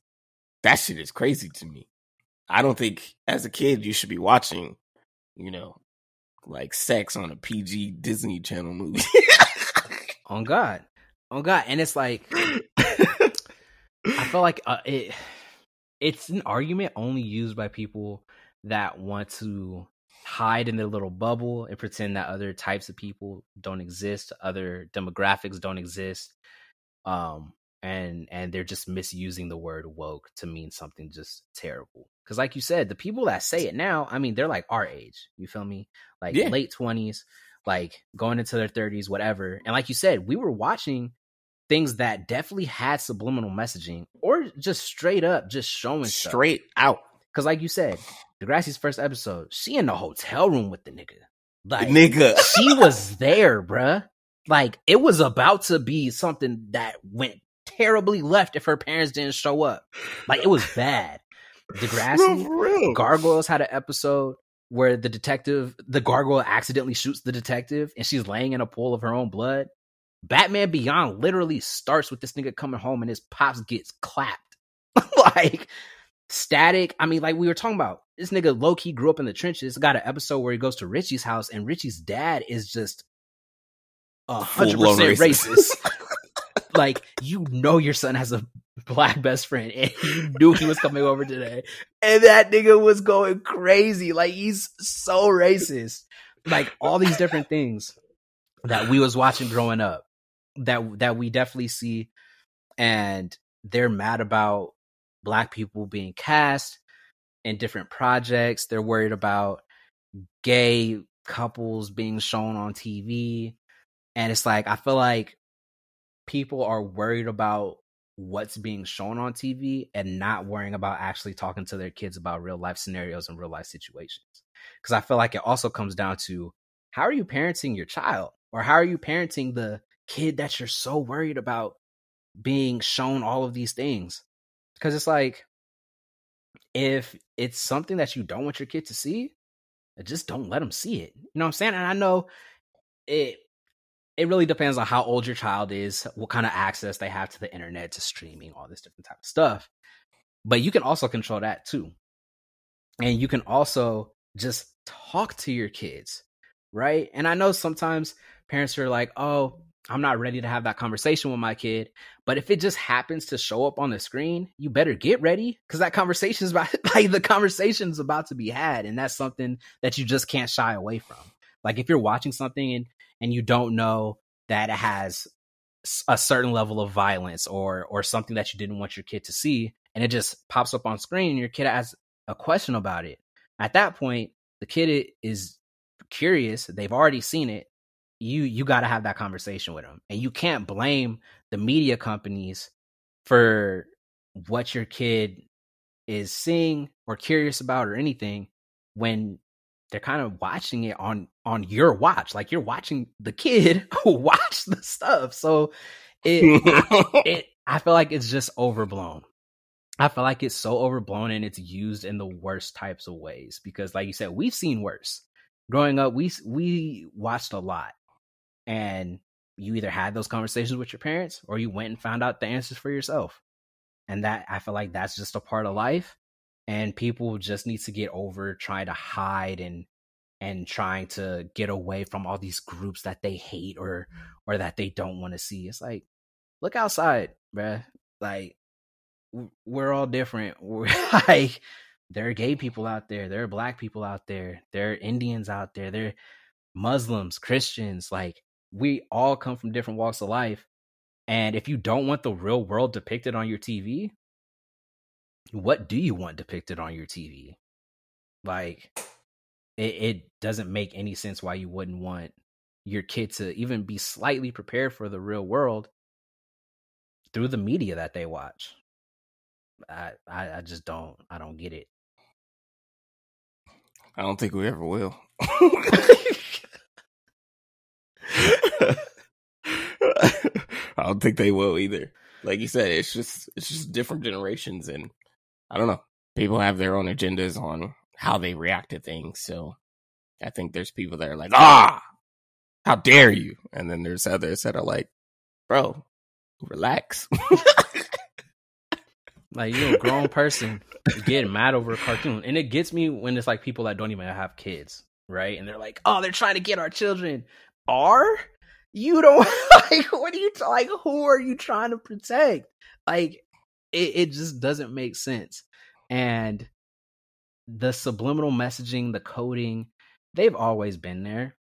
that shit is crazy to me. I don't think as a kid you should be watching, you know, like sex on a PG Disney Channel movie. on God, on God, and it's like I feel like uh, it. It's an argument only used by people that want to hide in their little bubble and pretend that other types of people don't exist, other demographics don't exist. Um, and and they're just misusing the word woke to mean something just terrible. Because, like you said, the people that say it now, I mean, they're like our age. You feel me? Like yeah. late twenties, like going into their thirties, whatever. And like you said, we were watching things that definitely had subliminal messaging, or just straight up just showing straight stuff. out. Because, like you said, Degrassi's first episode, she in the hotel room with the nigga. Like, nigga, she was there, bruh. Like, it was about to be something that went terribly left if her parents didn't show up. Like it was bad. Degrassi, no, Gargoyles had an episode where the detective, the gargoyle accidentally shoots the detective and she's laying in a pool of her own blood. Batman Beyond literally starts with this nigga coming home and his pops gets clapped. like static. I mean, like we were talking about, this nigga low key grew up in the trenches. Got an episode where he goes to Richie's house and Richie's dad is just a hundred percent racist. like you know your son has a black best friend and you knew he was coming over today and that nigga was going crazy like he's so racist like all these different things that we was watching growing up that that we definitely see and they're mad about black people being cast in different projects they're worried about gay couples being shown on TV and it's like I feel like people are worried about what's being shown on TV and not worrying about actually talking to their kids about real life scenarios and real life situations. Because I feel like it also comes down to how are you parenting your child or how are you parenting the kid that you're so worried about being shown all of these things? Because it's like, if it's something that you don't want your kid to see, eh, just don't let them see it. You know what I'm saying? And I know it it really depends on how old your child is, what kind of access they have to the internet, to streaming, all this different type of stuff. But you can also control that too. And you can also just talk to your kids, right? And I know sometimes parents are like, oh, I'm not ready to have that conversation with my kid. But if it just happens to show up on the screen, you better get ready because that conversation is about like the conversation is about to be had. And that's something that you just can't shy away from. Like if you're watching something and and you don't know that it has a certain level of violence or or something that you didn't want your kid to see and it just pops up on screen and your kid has a question about it at that point the kid is curious they've already seen it you you got to have that conversation with them and you can't blame the media companies for what your kid is seeing or curious about or anything when they're kind of watching it on on your watch like you're watching the kid watch the stuff. So it it i feel like it's just overblown. I feel like it's so overblown and it's used in the worst types of ways because like you said we've seen worse. Growing up we we watched a lot and you either had those conversations with your parents or you went and found out the answers for yourself and that i feel like that's just a part of life and people just need to get over trying to hide and and trying to get away from all these groups that they hate or or that they don't want to see. It's like look outside, bruh. Like we're all different. We're like there are gay people out there, there are black people out there, there are Indians out there, there are Muslims, Christians, like we all come from different walks of life. And if you don't want the real world depicted on your TV, what do you want depicted on your TV? Like, it, it doesn't make any sense why you wouldn't want your kid to even be slightly prepared for the real world through the media that they watch. I, I, I just don't I don't get it. I don't think we ever will. I don't think they will either. Like you said, it's just it's just different generations and I don't know. People have their own agendas on how they react to things. So I think there's people that are like, ah, how dare you? And then there's others that are like, bro, relax. like you're a grown person getting mad over a cartoon. And it gets me when it's like people that don't even have kids, right? And they're like, oh, they're trying to get our children. Are you don't like what are you like who are you trying to protect? Like it, it just doesn't make sense. And the subliminal messaging, the coding, they've always been there.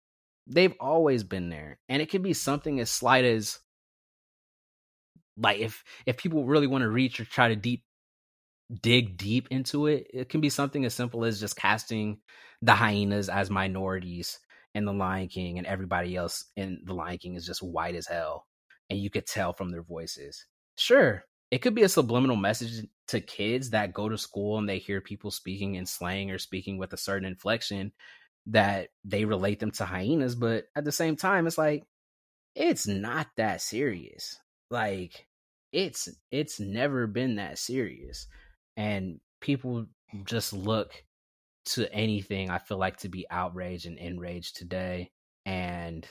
They've always been there. And it can be something as slight as like if if people really want to reach or try to deep dig deep into it, it can be something as simple as just casting the hyenas as minorities in the Lion King and everybody else in the Lion King is just white as hell. And you could tell from their voices. Sure, it could be a subliminal message to kids that go to school and they hear people speaking in slang or speaking with a certain inflection that they relate them to hyenas but at the same time it's like it's not that serious like it's it's never been that serious and people just look to anything i feel like to be outraged and enraged today and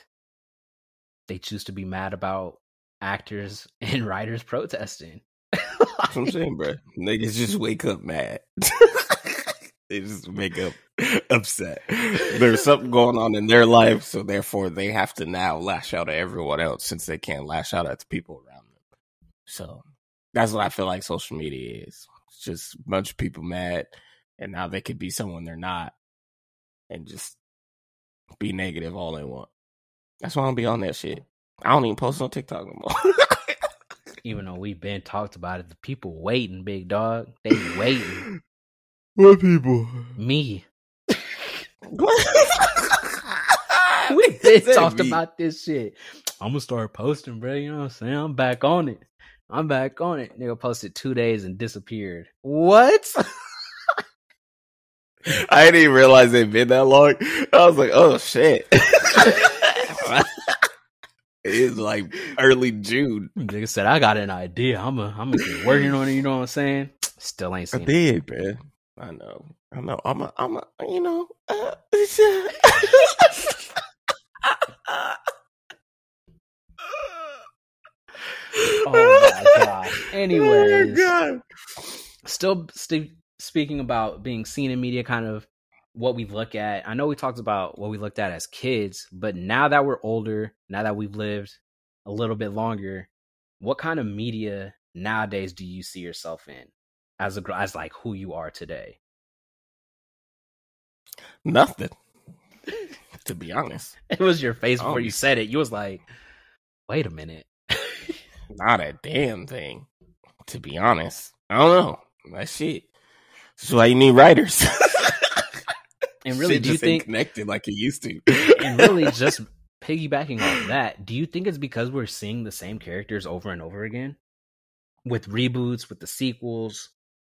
they choose to be mad about actors and writers protesting that's what I'm saying, bro. Niggas just wake up mad. they just wake up upset. There's something going on in their life, so therefore they have to now lash out at everyone else since they can't lash out at the people around them. So that's what I feel like social media is. It's just a bunch of people mad, and now they could be someone they're not, and just be negative all they want. That's why I don't be on that shit. I don't even post on TikTok no more even though we've been talked about it, the people waiting, big dog. They waiting. What people? Me. We've been talked me? about this shit. I'm gonna start posting, bro. You know what I'm saying? I'm back on it. I'm back on it. Nigga posted two days and disappeared. What? I didn't even realize it been that long. I was like, oh shit. It is like early June. Like I said, I got an idea. I'm a, I'm gonna get working on it. You know what I'm saying? Still ain't seen I did, man. I know. I know. I'm a, I'm a, you know. Uh, oh my god. Anyways, oh god. still st- speaking about being seen in media, kind of what we look at. I know we talked about what we looked at as kids, but now that we're older, now that we've lived a little bit longer, what kind of media nowadays do you see yourself in as a as like who you are today? Nothing. to be honest. It was your face before you um, said it. You was like, "Wait a minute." Not a damn thing. To be honest. I don't know. That shit. That's why you need writers. And really, do you think connected like it used to? and really, just piggybacking on that, do you think it's because we're seeing the same characters over and over again, with reboots, with the sequels,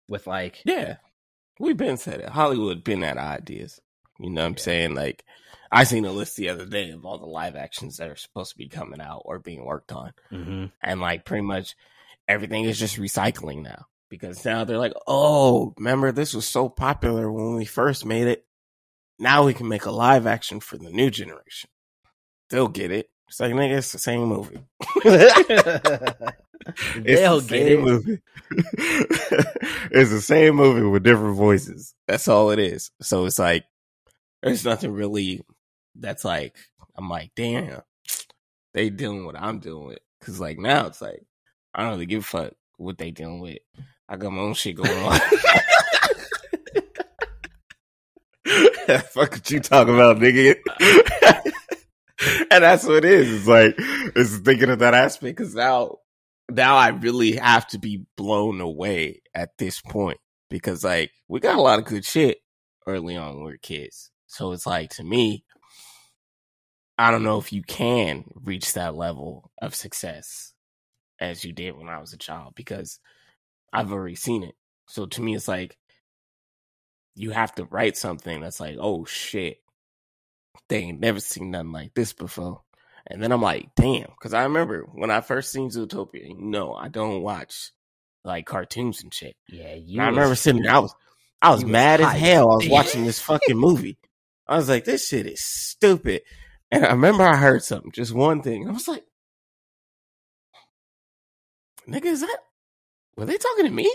with like yeah, we've been said it. Hollywood been at ideas. You know what I'm yeah. saying? Like I seen a list the other day of all the live actions that are supposed to be coming out or being worked on, mm-hmm. and like pretty much everything is just recycling now because now they're like, oh, remember this was so popular when we first made it. Now we can make a live action for the new generation. They'll get it. It's like nigga, it's the same movie. They'll the get it. Movie. it's the same movie with different voices. That's all it is. So it's like there's nothing really that's like I'm like, damn, they doing what I'm doing with. Cause like now it's like I don't really give a fuck what they dealing with. I got my own shit going on. Fuck what you talking about, nigga. and that's what it is. It's like it's thinking of that aspect because now, now I really have to be blown away at this point because like we got a lot of good shit early on when we are kids. So it's like to me, I don't know if you can reach that level of success as you did when I was a child because I've already seen it. So to me, it's like you have to write something that's like, oh shit, they ain't never seen nothing like this before. And then I'm like, damn, because I remember when I first seen Zootopia. No, I don't watch like cartoons and shit. Yeah, And you. I remember was- sitting there, I was I was you was mad as hell. I was watching this fucking movie. I was like, this shit is stupid. And I remember I heard something, just one thing. I was like, nigga, is that were they talking to me?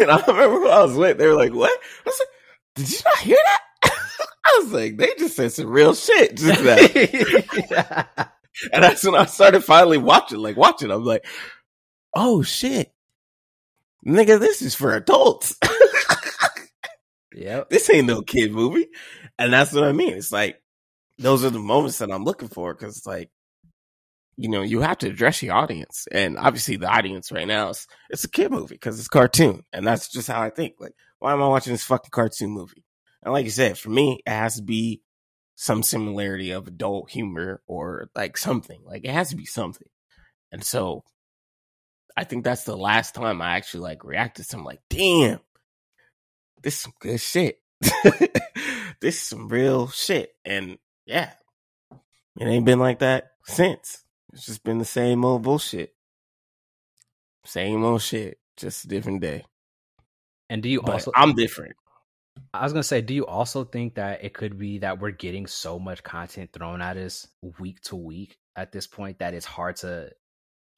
and I remember when I was with, they were like, What? I was like, Did you not hear that? I was like, they just said some real shit just now. And that's when I started finally watching, like watching. I'm like, oh shit. Nigga, this is for adults. yep. this ain't no kid movie. And that's what I mean. It's like those are the moments that I'm looking for because like, you know, you have to address your audience. And obviously the audience right now is it's a kid movie because it's cartoon. And that's just how I think. Like, why am I watching this fucking cartoon movie? And like you said, for me, it has to be some similarity of adult humor or like something. Like it has to be something. And so I think that's the last time I actually like reacted to something like, damn, this is some good shit. this is some real shit. And yeah, it ain't been like that since. It's just been the same old bullshit. Same old shit. Just a different day. And do you But also? I'm different. I was gonna say, do you also think that it could be that we're getting so much content thrown at us week to week at this point that it's hard to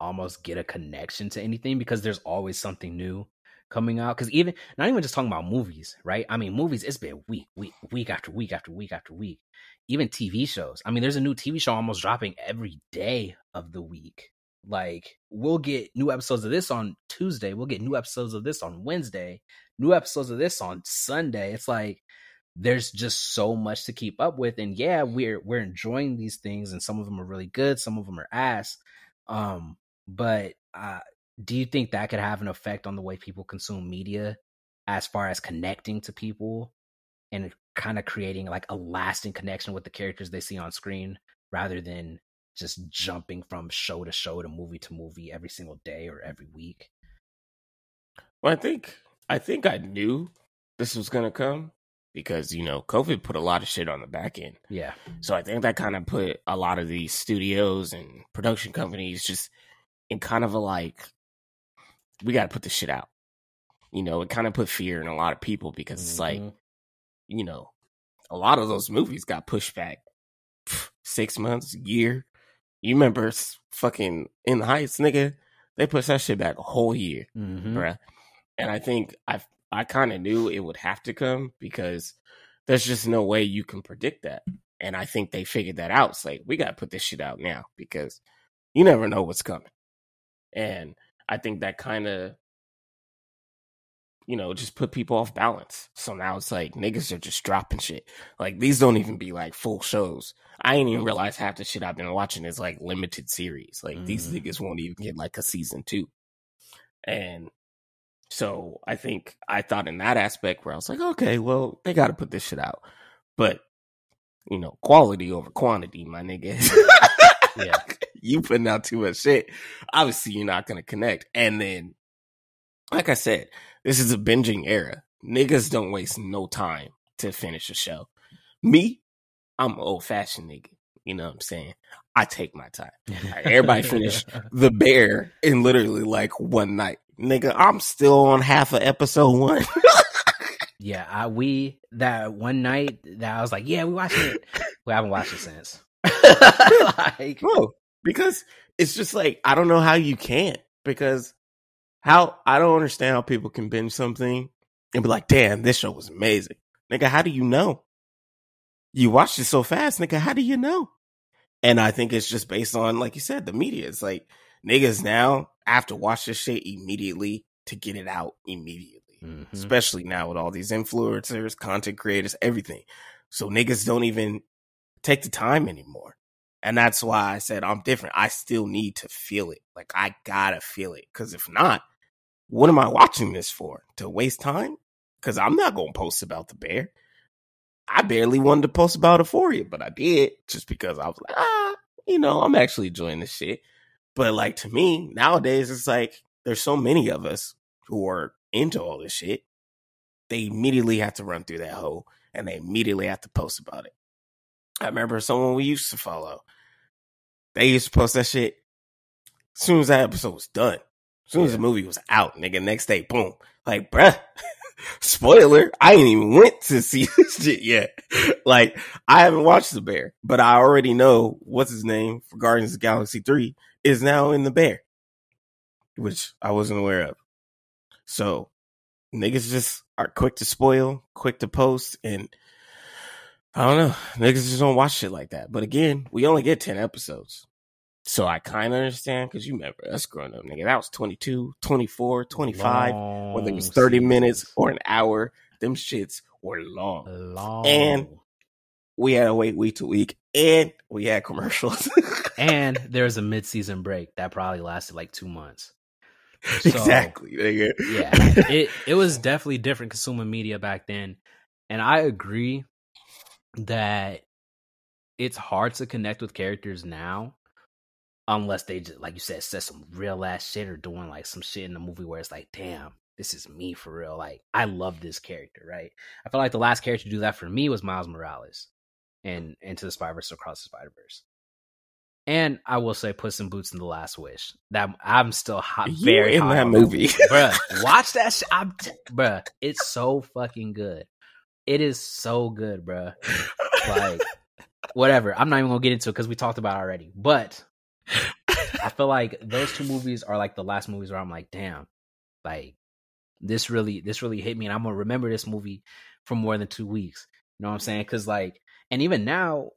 almost get a connection to anything because there's always something new coming out. Because even not even just talking about movies, right? I mean, movies it's been week, week, week after week after week after week. Even TV shows. I mean, there's a new TV show almost dropping every day of the week. Like we'll get new episodes of this on Tuesday. We'll get new episodes of this on Wednesday. New episodes of this on Sunday. It's like there's just so much to keep up with, and yeah, we're we're enjoying these things, and some of them are really good, some of them are ass. Um, but uh, do you think that could have an effect on the way people consume media, as far as connecting to people and kind of creating like a lasting connection with the characters they see on screen, rather than just jumping from show to show to movie to movie every single day or every week. Well, I think I think I knew this was gonna come because you know COVID put a lot of shit on the back end. Yeah. So I think that kind of put a lot of these studios and production companies just in kind of a like, we got to put this shit out. You know, it kind of put fear in a lot of people because it's like, Mhm. you know, a lot of those movies got pushed back pff, six months, year. You remember fucking In the Heights, nigga? They pushed that shit back a whole year Mhm. bruh. And I think I I kind of knew it would have to come because there's just no way you can predict that. And I think they figured that out. It's like we got to put this shit out now because you never know what's coming. And I think that kind of you know just put people off balance. So now it's like niggas are just dropping shit. Like these don't even be like full shows. I ain't even realize half the shit I've been watching is like limited series. Like these Mhm. niggas won't even get like a season two. And so I think I thought in that aspect where I was like, okay, well, they got to put this shit out. But, you know, quality over quantity, my nigga. Yeah. you putting out too much shit. Obviously, you're not going to connect. And then, like I said, this is a binging era. Niggas don't waste no time to finish a show. Me, I'm an old fashioned nigga. You know what I'm saying? I take my time. Everybody finish The Bear in literally like one night. Nigga, I'm still on half of episode one. Yeah, I, we that one night that I was like, yeah, we watching it. We haven't watched it since. like, Bro, because it's just like, I don't know how you can't. Because how, I don't understand how people can binge something and be like, damn, this show was amazing. Nigga, how do you know? You watched it so fast, nigga, how do you know? And I think it's just based on, like you said, the media. It's like, niggas now have to watch this shit immediately to get it out immediately. mhm. especially now with all these influencers, content creators, everything. So niggas don't even take the time anymore. And that's why I said I'm different. I still need to feel it. Like I gotta feel it. Cause if not, what am I watching this for? To waste time? Cause I'm not gonna post about the bear. I barely wanted to post about Euphoria, but I did just because I was like, ah, you know, I'm actually enjoying this shit. But like to me, nowadays it's like there's so many of us who are into all this shit. They immediately have to run through that hole and they immediately have to post about it. I remember someone we used to follow. They used to post that shit as soon as that episode was done. As soon as the movie was out, nigga, next day, boom. Like, bruh, spoiler, I ain't even went to see this shit yet. Like, I haven't watched The Bear, but I already know what's his name for Guardians of the Galaxy 3 is now in The Bear, which I wasn't aware of. So, niggas just are quick to spoil, quick to post, and I don't know. Niggas just don't watch shit like that. But again, we only get 10 episodes. So I kind of understand because you remember us growing up, nigga. That was 22, 24, 25, long whether it was 30 seasons. minutes or an hour. Them shits were long. Long. And we had to wait week to week and we had commercials. and there was a mid season break that probably lasted like two months. So, exactly. Nigga. yeah. It, it was definitely different consuming media back then. And I agree that it's hard to connect with characters now unless they just like you said said some real ass shit or doing like some shit in the movie where it's like damn this is me for real like i love this character right i feel like the last character to do that for me was miles morales and into the spider-verse across the spider-verse and I will say, Puss in Boots in the Last Wish. That I'm still hot, very in that movie, bruh. Watch that, sh- I'm, bruh. It's so fucking good. It is so good, bruh. Like, whatever. I'm not even gonna get into it because we talked about it already. But I feel like those two movies are like the last movies where I'm like, damn, like this really, this really hit me, and I'm gonna remember this movie for more than two weeks. You know what I'm saying? Because like, and even now,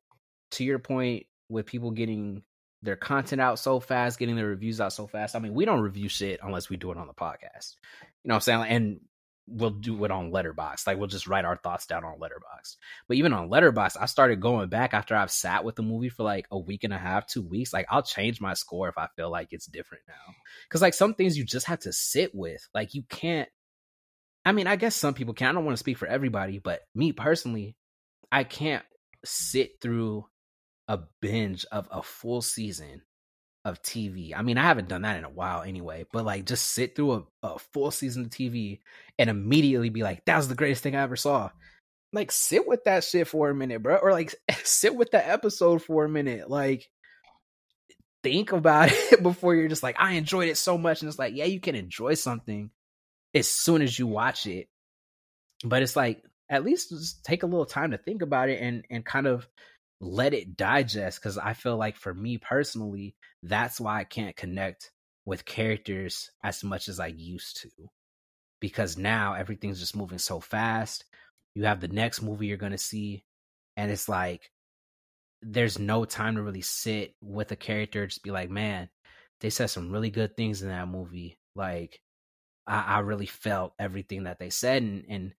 to your point, with people getting their content out so fast, getting their reviews out so fast. I mean, we don't review shit unless we do it on the podcast. You know what I'm saying? And we'll do it on Letterboxd Like we'll just write our thoughts down on Letterboxd But even on Letterboxd I started going back after I've sat with the movie for like a week and a half, two weeks. Like I'll change my score if I feel like it's different now. Cause like some things you just have to sit with. Like you can't I mean, I guess some people can. I don't want to speak for everybody, but me personally, I can't sit through a binge of a full season of TV. I mean, I haven't done that in a while anyway, but like just sit through a, a full season of TV and immediately be like, that was the greatest thing I ever saw. Like, sit with that shit for a minute, bro. Or like, sit with the episode for a minute. Like, think about it before you're just like, I enjoyed it so much. And it's like, yeah, you can enjoy something as soon as you watch it. But it's like, at least just take a little time to think about it and, and kind of let it digest because I feel like for me personally, that's why I can't connect with characters as much as I used to. Because now everything's just moving so fast. You have the next movie you're going to see, and it's like there's no time to really sit with a character, just be like, man, they said some really good things in that movie. Like, I, I really felt everything that they said. And, and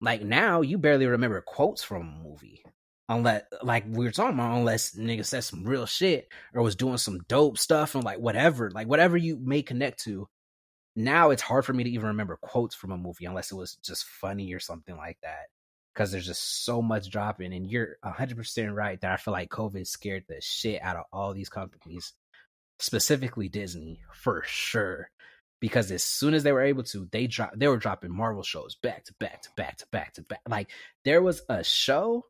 like now, you barely remember quotes from a movie unless like we were talking about, unless nigga said some real shit or was doing some dope stuff and like whatever, like whatever you may connect to. Now it's hard for me to even remember quotes from a movie unless it was just funny or something like that. Because there's just so much dropping, and you're 100% right that I feel like COVID scared the shit out of all these companies, specifically Disney, for sure because as soon as they were able to, they drop they were dropping Marvel shows back to back to back to back to back. Like there was a show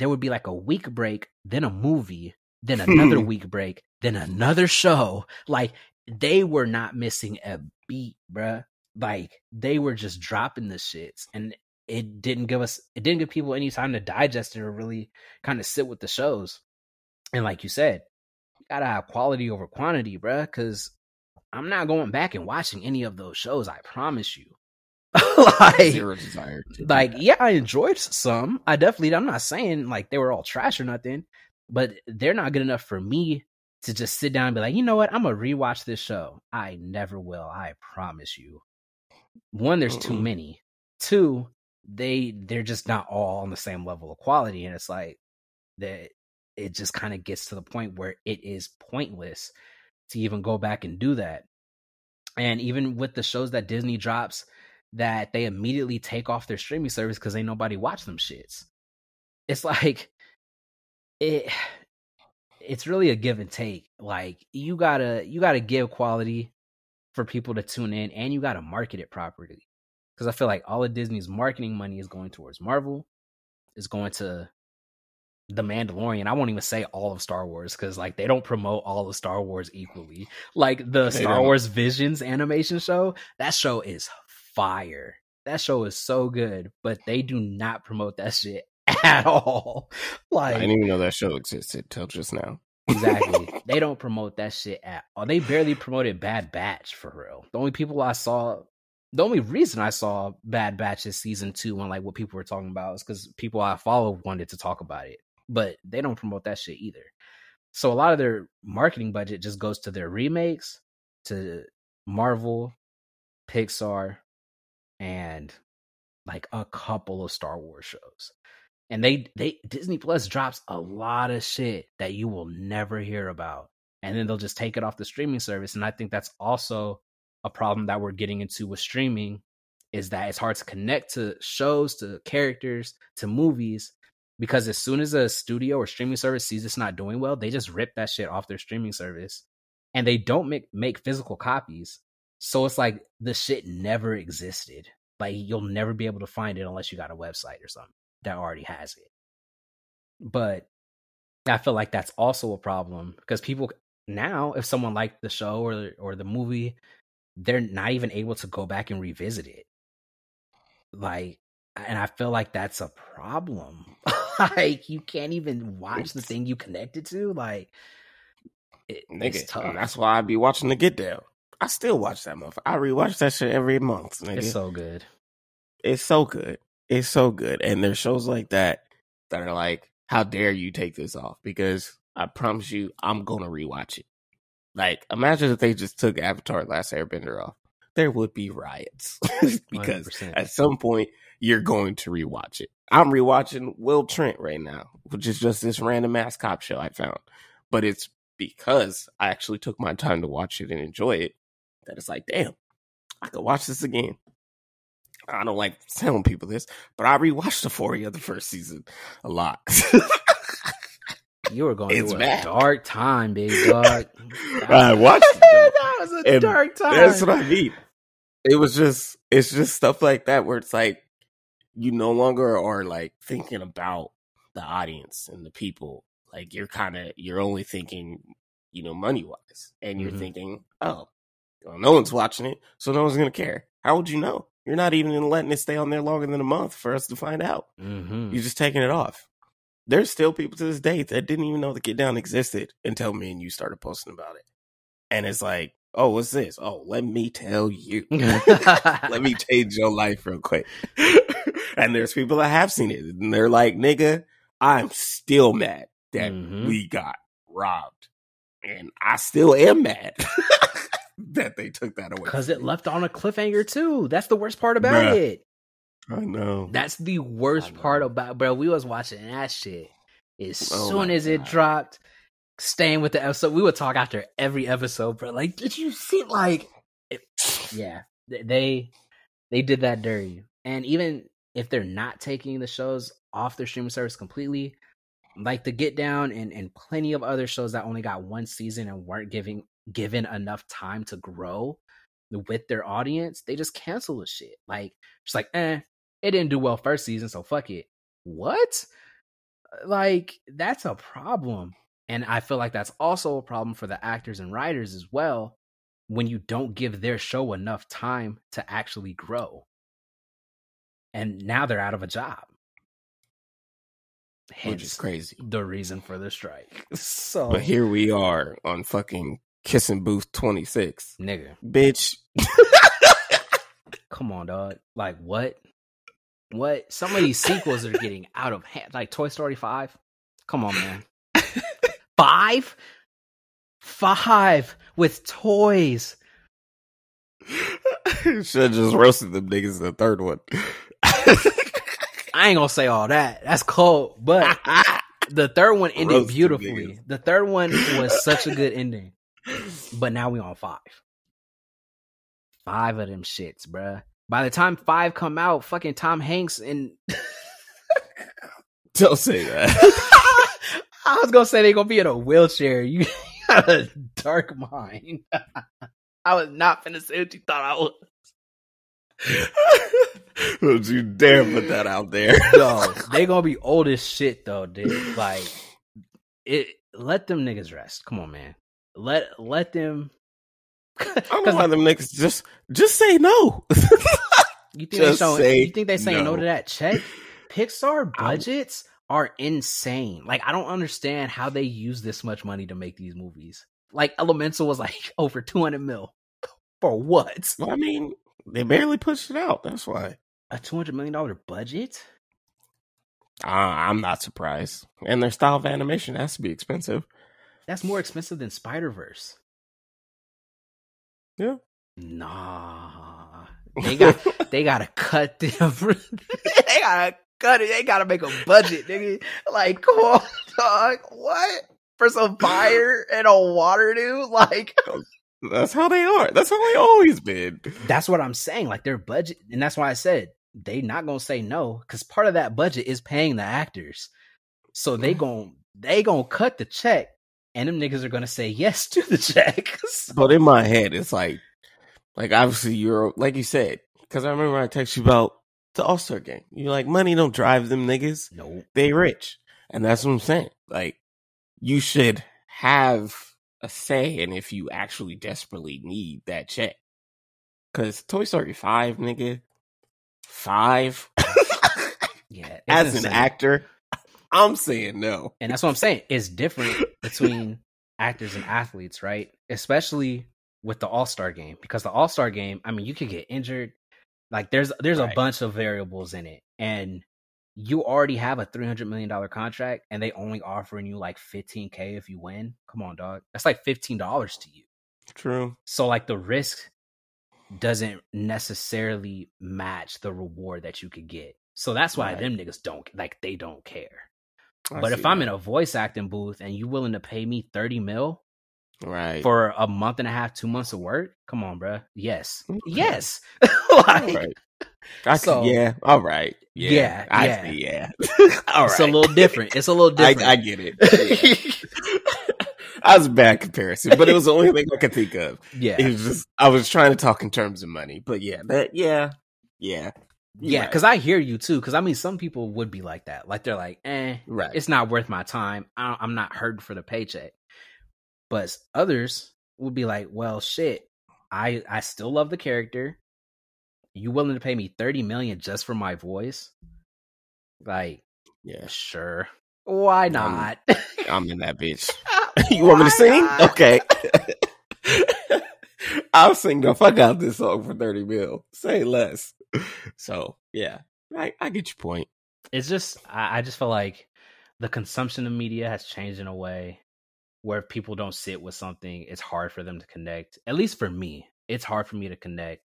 there would be like a week break, then a movie, then hmm. another week break, then another show. Like they were not missing a beat, bruh. Like they were just dropping the shits, and it didn't give us, it didn't give people any time to digest it or really kind of sit with the shows. And like you said, you gotta have quality over quantity, bruh. Because I'm not going back and watching any of those shows. I promise you. like zero desire. like yeah, I enjoyed some. I definitely. I'm not saying like they were all trash or nothing, but they're not good enough for me to just sit down and be like, you know what, I'm gonna rewatch this show. I never will. I promise you. One, there's too many. Two, they they're just not all on the same level of quality, and it's like that. It just kind of gets to the point where it is pointless to even go back and do that. And even with the shows that Disney drops, that they immediately take off their streaming service because ain't nobody watch them shits. It's like it it's really a give and take. Like you gotta you gotta give quality for people to tune in and you gotta market it properly. Because I feel like all of Disney's marketing money is going towards Marvel, is going to The Mandalorian. I won't even say all of Star Wars because like they don't promote all of Star Wars equally. Like the They Star don't. Wars Visions animation show, that show is fire. That show is so good, but they do not promote that shit at all. Like I didn't even know that show existed till just now. exactly. they don't promote that shit at all. They barely promoted Bad Batch for real. The only people I saw, the only reason I saw Bad Batch is season two and like what people were talking about is because people I follow wanted to talk about it, but they don't promote that shit either. So a lot of their marketing budget just goes to their remakes, to Marvel, Pixar, and like a couple of Star Wars shows and they they Disney Plus drops a lot of shit that you will never hear about, and then they'll just take it off the streaming service. And I think that's also a problem that we're getting into with streaming, is that it's hard to connect to shows, to characters, to movies, because as soon as a studio or streaming service sees it's not doing well, they just rip that shit off their streaming service, and they don't make make physical copies. So it's like the shit never existed. Like you'll never be able to find it unless you got a website or something that already has it. But I feel like that's also a problem because people now, if someone liked the show or or the movie, they're not even able to go back and revisit it. Like, and I feel like that's a problem. like, you can't even watch the thing you connected to. Like, it, Nigga, it's tough. that's why I'd be watching the Get Down. I still watch that month. I rewatch that shit every month. Nigga. it's so good. it's so good. It's so good. And there's shows like that that are like, how dare you take this off? Because I promise you, I'm gonna rewatch it. Like, imagine if they just took Avatar Last Airbender off. There would be riots. because 100%. at some point you're going to rewatch it. I'm rewatching Will Trent right now, which is just this random ass cop show I found. But it's because I actually took my time to watch it and enjoy it that it's like, damn, I could watch this again. I don't like telling people this, but I rewatched the Euphoria the first season a lot. You were going It's through a dark time, big dog. I watched it. that was a And dark time. That's what I mean. It was just, it's just stuff like that where it's like you no longer are like thinking about the audience and the people. Like you're kind of, you're only thinking, you know, money wise, and you're Mhm. thinking, oh, well, no one's watching it, so no one's gonna care. How would you know? You're not even letting it stay on there longer than a month for us to find out. hmm You're just taking it off. There's still people to this day that didn't even know the Get Down existed until me and you started posting about it. And it's like, oh, what's this? Oh, let me tell you. let me change your life real quick. and there's people that have seen it, and they're like, nigga, I'm still mad that Mhm. we got robbed. And I still am mad that they took that away. Because it me. left on a cliffhanger too. That's the worst part about Bruh. it. I know. That's the worst part about bro. We was watching that shit. As Oh soon my as it dropped, staying with the episode, we would talk after every episode, bro. Like, did you see like it, yeah. They they did that dirty. And even if they're not taking the shows off their streaming service completely, like the Get Down and, and plenty of other shows that only got one season and weren't giving given enough time to grow with their audience, they just cancel the shit. Like, just like, eh, it didn't do well first season, so fuck it. What? Like, that's a problem. And I feel like that's also a problem for the actors and writers as well when you don't give their show enough time to actually grow. And now they're out of a job. Which is crazy. the reason for the strike. So, But here we are on fucking Kissing Booth 26. nigga, Bitch. come on, dog. Like, what? What? Some of these sequels are getting out of hand. Like Toy Story 5. Come on, man. Five? Five with toys. Should have just roasted them niggas in the third one. I ain't gonna say all that. That's cold. But the third one ended Roast beautifully. The third one was such a good ending. But now we on five. Five of them shits, bruh. By the time five come out, fucking Tom Hanks and Don't say that. I was gonna say they gonna be in a wheelchair. You got a dark mind. I was not finna say what you thought I was. Don't you dare put that out there. Yo, they gonna be old as shit though, dude. Like it let them niggas rest. Come on, man. Let let them I don't know why them niggas just just say no. you think they showing, say you think they saying no. no. to that check? Pixar I'm- budgets are insane. Like I don't understand how they use this much money to make these movies. Like Elemental was like over 200 mil. For what? Well, I mean, they barely pushed it out. That's why. A 200 million dollar budget? Uh, I'm not surprised. And their style of animation has to be expensive. That's more expensive than Spider-Verse. Yeah. Nah. They got they gotta cut them. they gotta cut it. They gotta make a budget, nigga. Like, come on, dog. What? For some fire and a water dude? Like That's how they are. That's how they always been. that's what I'm saying. Like their budget, and that's why I said they not gonna say no, because part of that budget is paying the actors. So they mm. gon' they gonna cut the check, and them niggas are gonna say yes to the check. So- But in my head, it's like, like obviously you're like you said, because I remember I texted you about the All Star game. You're like, money don't drive them niggas. no, They rich, and that's what I'm saying. Like, you should have a say in if you actually desperately need that check. Because Toy Story Five, nigga, five. yeah. As an actor, I'm saying no. and that's what I'm saying. It's different between actors and athletes, right? Especially with the All Star game, because the All Star game, I mean, you could get injured. Like there's there's a bunch of variables in it, and you already have a three hundred million dollar contract, and they only offering you like fifteen k if you win. Come on, dog, that's like fifteen dollars to you. True. So like the risk doesn't necessarily match the reward that you could get. So that's why Right. them niggas don't like they don't care. I But if I'm that. in a voice acting booth and you willing to pay me 30 mil right, for a month and a half, two months of work, come on, bruh. Yes. Mm, okay. Yes. like, right. I so- yeah, all right. Yeah, Yeah, I yeah. see, yeah. all right. It's a little different. It's a little different. I get it. Yeah. that was a bad comparison, but it was the only thing I could think of. yeah. It was just I was trying to talk in terms of money, but yeah, that yeah, yeah, Yeah, right. because I hear you too. Because I mean, some people would be like that. Like they're like, eh, right, it's not worth my time. I, I'm not hurting for the paycheck. But others would be like, well, shit. I I still love the character. You willing to pay me thirty million just for my voice? Like, yeah. sure. Why not? I'm in that bitch. you want me to sing? Okay. I'll sing the fuck out this song for 30 mil. Say less. So yeah, I, I get your point. it's just I, I just feel like the consumption of media has changed in a way where if people don't sit with something, it's hard for them to connect. At least for me, it's hard for me to connect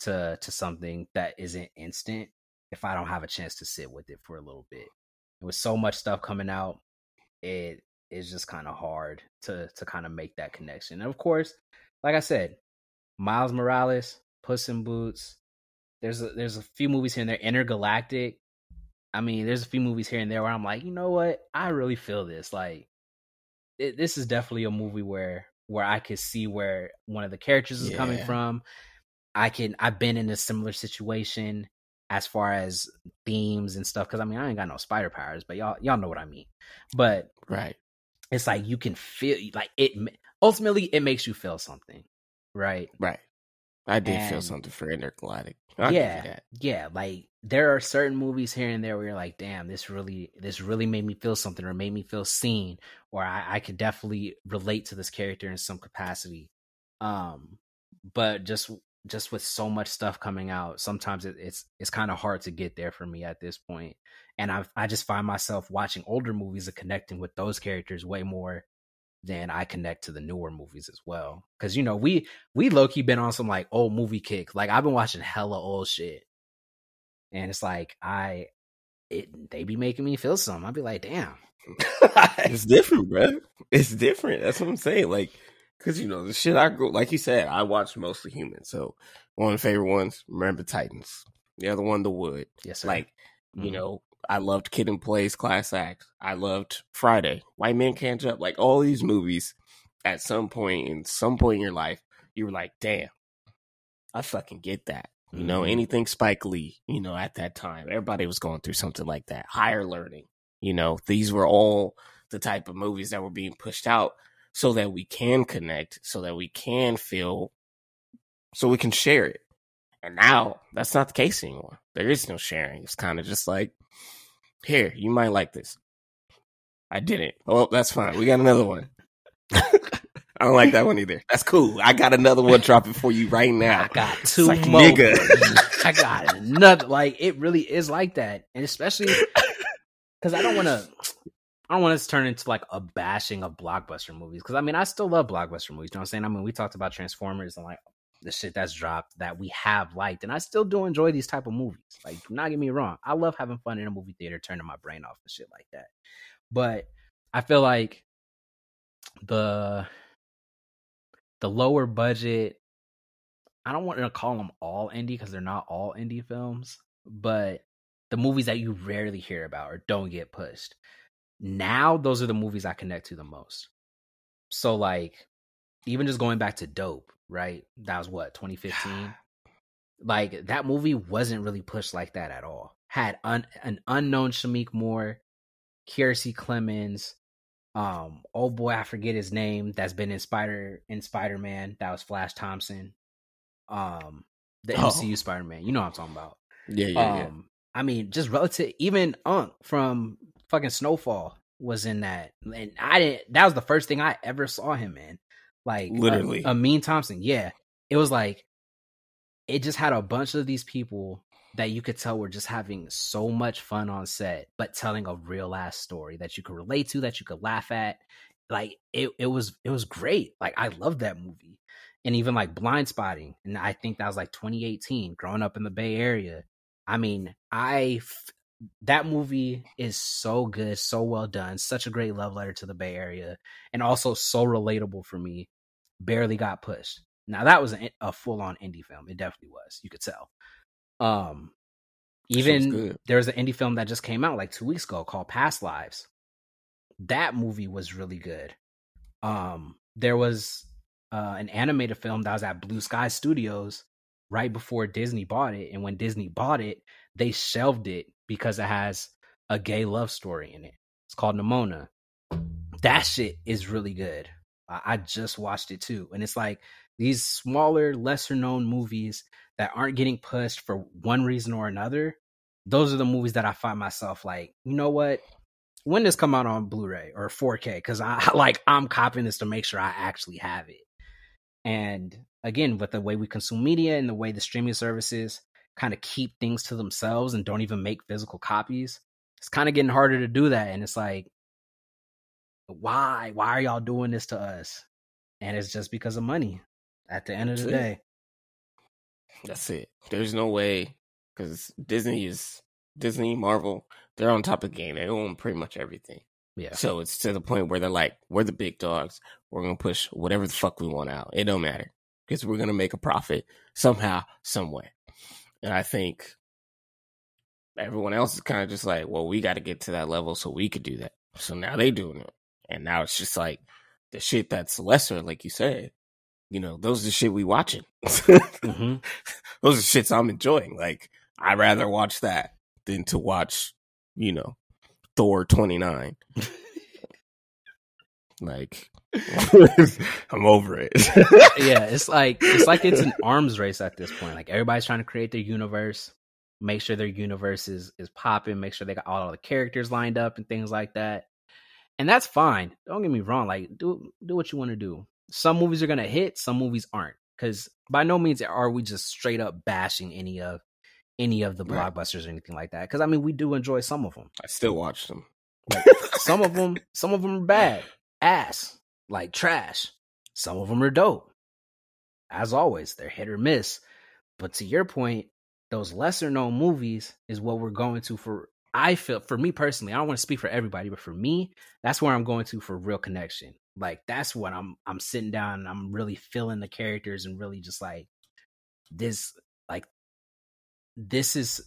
to to something that isn't instant if I don't have a chance to sit with it for a little bit. With so much stuff coming out, it is just kind of hard to to kind of make that connection. And of course, like I said, Miles Morales, Puss in Boots. There's a, there's a few movies here and there. Intergalactic. I mean, there's a few movies here and there where I'm like, you know what? I really feel this. Like, it, this is definitely a movie where where I could see where one of the characters is coming from. I can. I've been in a similar situation as far as themes and stuff. Because I mean, I ain't got no spider powers, but y'all y'all know what I mean. But Right. it's like you can feel like it. Ultimately, it makes you feel something, right? Right. I did feel something for Intergalactic. I'll yeah, give you that. yeah. Like there are certain movies here and there where you're like, damn, this really, this really made me feel something, or made me feel seen, or I, I could definitely relate to this character in some capacity. Um, but just, just with so much stuff coming out, sometimes it, it's it's kind of hard to get there for me at this point. And I I just find myself watching older movies and connecting with those characters way more than I connect to the newer movies as well. Because you know we we low key been on some like old movie kick. Like I've been watching hella old shit, and it's like I it they be making me feel some. I'd be like, damn. It's different, bro. It's different. That's what I'm saying. Like, cause you know the shit I go, like you said, I watch mostly humans. So one of the favorite ones, remember Titans. The other one, The Wood. yes, sir. Like, you Mhm. know, I loved Kid and Plays Class Act. I loved Friday, White Man Can't Jump. Like all these movies, at some point in some point in your life, you were like, damn, I fucking get that. You know, mm-hmm. anything Spike Lee, you know, at that time, everybody was going through something like that. Higher learning, you know, these were all the type of movies that were being pushed out so that we can connect, so that we can feel, so we can share it. And now that's not the case anymore. There is no sharing. It's kind of just like, here, you might like this. I didn't. Oh, that's fine. We got another one. I don't like that one either. That's cool. I got another one dropping for you right now. I got two like, more. Nigga. I got another. Like it really is like that, and especially because I don't want to. I don't want to turn into like a bashing of blockbuster movies because I mean I still love blockbuster movies. You know what I'm saying? I mean we talked about Transformers and like the shit that's dropped that we have liked, and I still do enjoy these type of movies. Like, do not get me wrong, I love having fun in a movie theater, turning my brain off and shit like that. But I feel like the the lower budget I don't want to call them all indie because they're not all indie films, but the movies that you rarely hear about or don't get pushed. Now those are the movies I connect to the most. So like even just going back to Dope, right? That was what, 2015? like that movie wasn't really pushed like that at all. Had un- an unknown Shameik Moore, Kiersey Clemons, um, oh boy, I forget his name. That's been in Spider in Spider Man. That was Flash Thompson. Um, the oh. MCU Spider Man. You know what I'm talking about? Yeah, yeah, um, yeah. I mean, just relative. Even Unk from fucking Snowfall was in that, and I didn't. That was the first thing I ever saw him in. Like literally, a, Amin Thompson. Yeah, it was like it just had a bunch of these people that you could tell were just having so much fun on set, but telling a real ass story that you could relate to, that you could laugh at. Like it, it was, it was great. Like I loved that movie, and even like Blindspotting, and I think that was like 2018. Growing up in the Bay Area, I mean, I that movie is so good, so well done, such a great love letter to the Bay Area, and also so relatable for me. Barely got pushed. Now that was a, a full on indie film. It definitely was. You could tell. Um, even there was an indie film that just came out like two weeks ago called Past Lives. That movie was really good. Um, there was uh, an animated film that was at Blue Sky Studios right before Disney bought it, and when Disney bought it, they shelved it because it has a gay love story in it. It's called Nimona. That shit is really good. I, just watched it too, and it's like these smaller, lesser known movies that aren't getting pushed for one reason or another, those are the movies that I find myself like, you know what? When does come out on Blu-ray or 4K? Because I like I'm copying this to make sure I actually have it. And again, with the way we consume media and the way the streaming services kind of keep things to themselves and don't even make physical copies, it's kind of getting harder to do that. And it's like, why? Why are y'all doing this to us? And it's just because of money at the end of the day. That's it. There's no way because Disney is Disney, Marvel. They're on top of the game. They own pretty much everything. Yeah. So it's to the point where they're like, we're the big dogs. We're gonna push whatever the fuck we want out. It don't matter because we're gonna make a profit somehow, some way. And I think everyone else is kind of just like, well, we got to get to that level so we could do that. So now they doing it, and now it's just like the shit that's lesser, like you said you know, those are the shit we watching. mm-hmm. Those are shits I'm enjoying. Like, I'd rather watch that than to watch, you know, Thor 29. like, I'm over it. yeah, it's like it's like it's an arms race at this point. Like everybody's trying to create their universe, make sure their universe is is popping, make sure they got all the characters lined up and things like that. And that's fine. Don't get me wrong. Like do do what you want to do some movies are gonna hit, some movies aren't. Because by no means are we just straight up bashing any of any of the right. blockbusters or anything like that. Because I mean, we do enjoy some of them. I still watch them. Like, some of them, some of them are bad, ass, like trash. Some of them are dope. As always, they're hit or miss. But to your point, those lesser known movies is what we're going to for I feel for me personally, I don't want to speak for everybody, but for me, that's where I'm going to for real connection. Like that's what I'm I'm sitting down and I'm really feeling the characters and really just like this like this is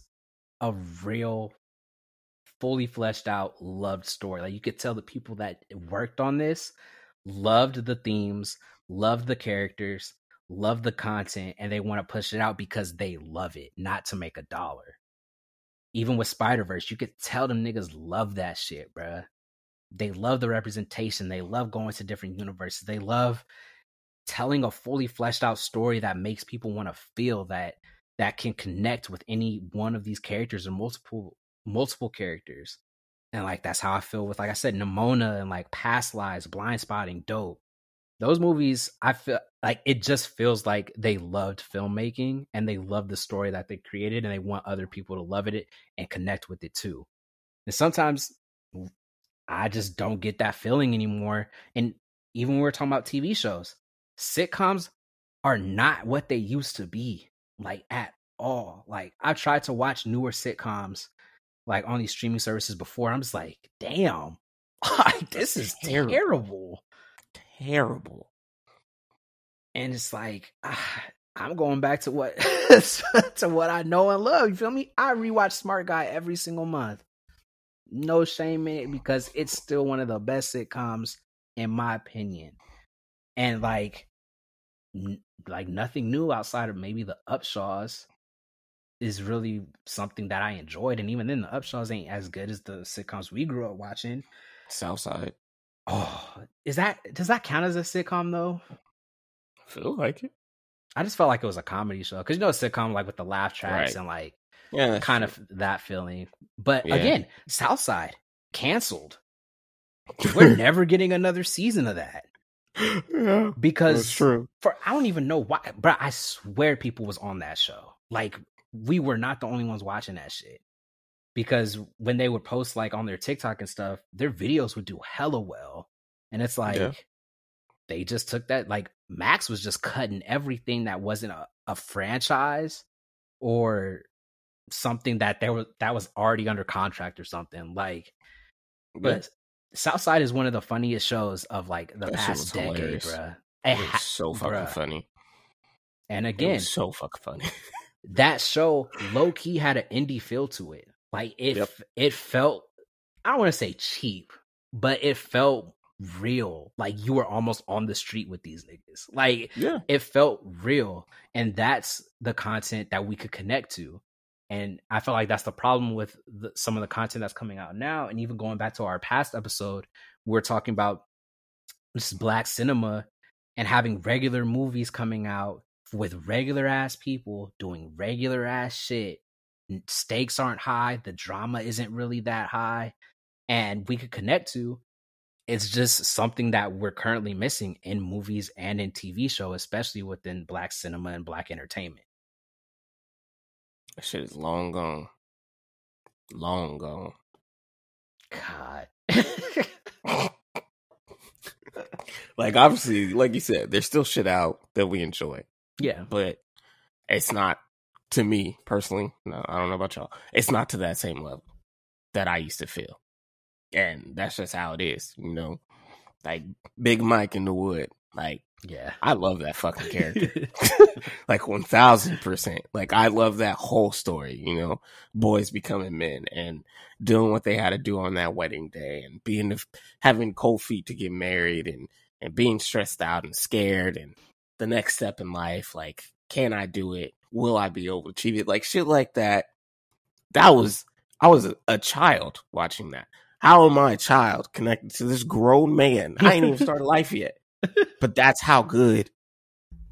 a real fully fleshed out loved story. Like you could tell the people that worked on this loved the themes, loved the characters, loved the content and they want to push it out because they love it, not to make a dollar. Even with Spider Verse, you could tell them niggas love that shit, bruh. They love the representation. They love going to different universes. They love telling a fully fleshed out story that makes people want to feel that that can connect with any one of these characters or multiple multiple characters. And like that's how I feel with like I said, Nimona and like Past Lives, Blindspotting, Dope. Those movies, I feel like it just feels like they loved filmmaking and they love the story that they created and they want other people to love it and connect with it too. And sometimes I just don't get that feeling anymore. And even when we're talking about TV shows, sitcoms are not what they used to be, like at all. Like I've tried to watch newer sitcoms like on these streaming services before. I'm just like, damn, like this is terrible. terrible. Terrible. And it's like ah, I'm going back to what to what I know and love. You feel me? I rewatch Smart Guy every single month. No shame in it because it's still one of the best sitcoms in my opinion. And like n- like nothing new outside of maybe the Upshaws is really something that I enjoyed. And even then, the Upshaws ain't as good as the sitcoms we grew up watching. Southside. Oh, is that does that count as a sitcom though? I feel like it. I just felt like it was a comedy show because you know a sitcom like with the laugh tracks right. and like yeah, kind true. of that feeling. But yeah. again, Southside canceled. We're never getting another season of that. Yeah, because true. For I don't even know why, but I swear people was on that show. Like we were not the only ones watching that shit. Because when they would post like on their TikTok and stuff, their videos would do hella well. And it's like yeah. they just took that like Max was just cutting everything that wasn't a, a franchise or something that there was that was already under contract or something. Like but Southside is one of the funniest shows of like the that past decade, hilarious. bruh. It, it so fucking bruh. funny. And again, so fucking funny. that show low key had an indie feel to it. Like it, yep. it felt. I don't want to say cheap, but it felt real. Like you were almost on the street with these niggas. Like yeah. it felt real, and that's the content that we could connect to. And I feel like that's the problem with the, some of the content that's coming out now. And even going back to our past episode, we are talking about this black cinema and having regular movies coming out with regular ass people doing regular ass shit. Stakes aren't high, the drama isn't really that high, and we could connect to. It's just something that we're currently missing in movies and in TV show, especially within black cinema and black entertainment. That shit is long gone. Long gone. God. like obviously, like you said, there's still shit out that we enjoy. Yeah. But it's not to me personally. No, I don't know about y'all. It's not to that same level that I used to feel. And that's just how it is, you know. Like Big Mike in the Wood. Like yeah. I love that fucking character. like 1000%. Like I love that whole story, you know, boys becoming men and doing what they had to do on that wedding day and being having cold feet to get married and and being stressed out and scared and the next step in life. Like, can I do it? Will I be able to achieve it? Like shit like that. That was I was a, a child watching that. How am I a child connected to this grown man? I ain't even started life yet. But that's how good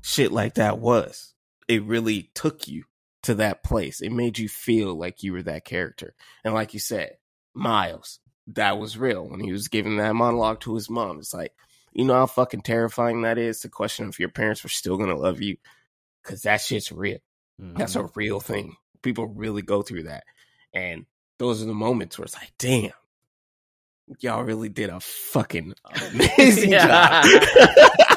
shit like that was. It really took you to that place. It made you feel like you were that character. And like you said, Miles, that was real when he was giving that monologue to his mom. It's like, you know how fucking terrifying that is to question if your parents were still gonna love you, because that shit's real. Mm-hmm. That's a real thing. People really go through that, and those are the moments where it's like, damn, y'all really did a fucking amazing job.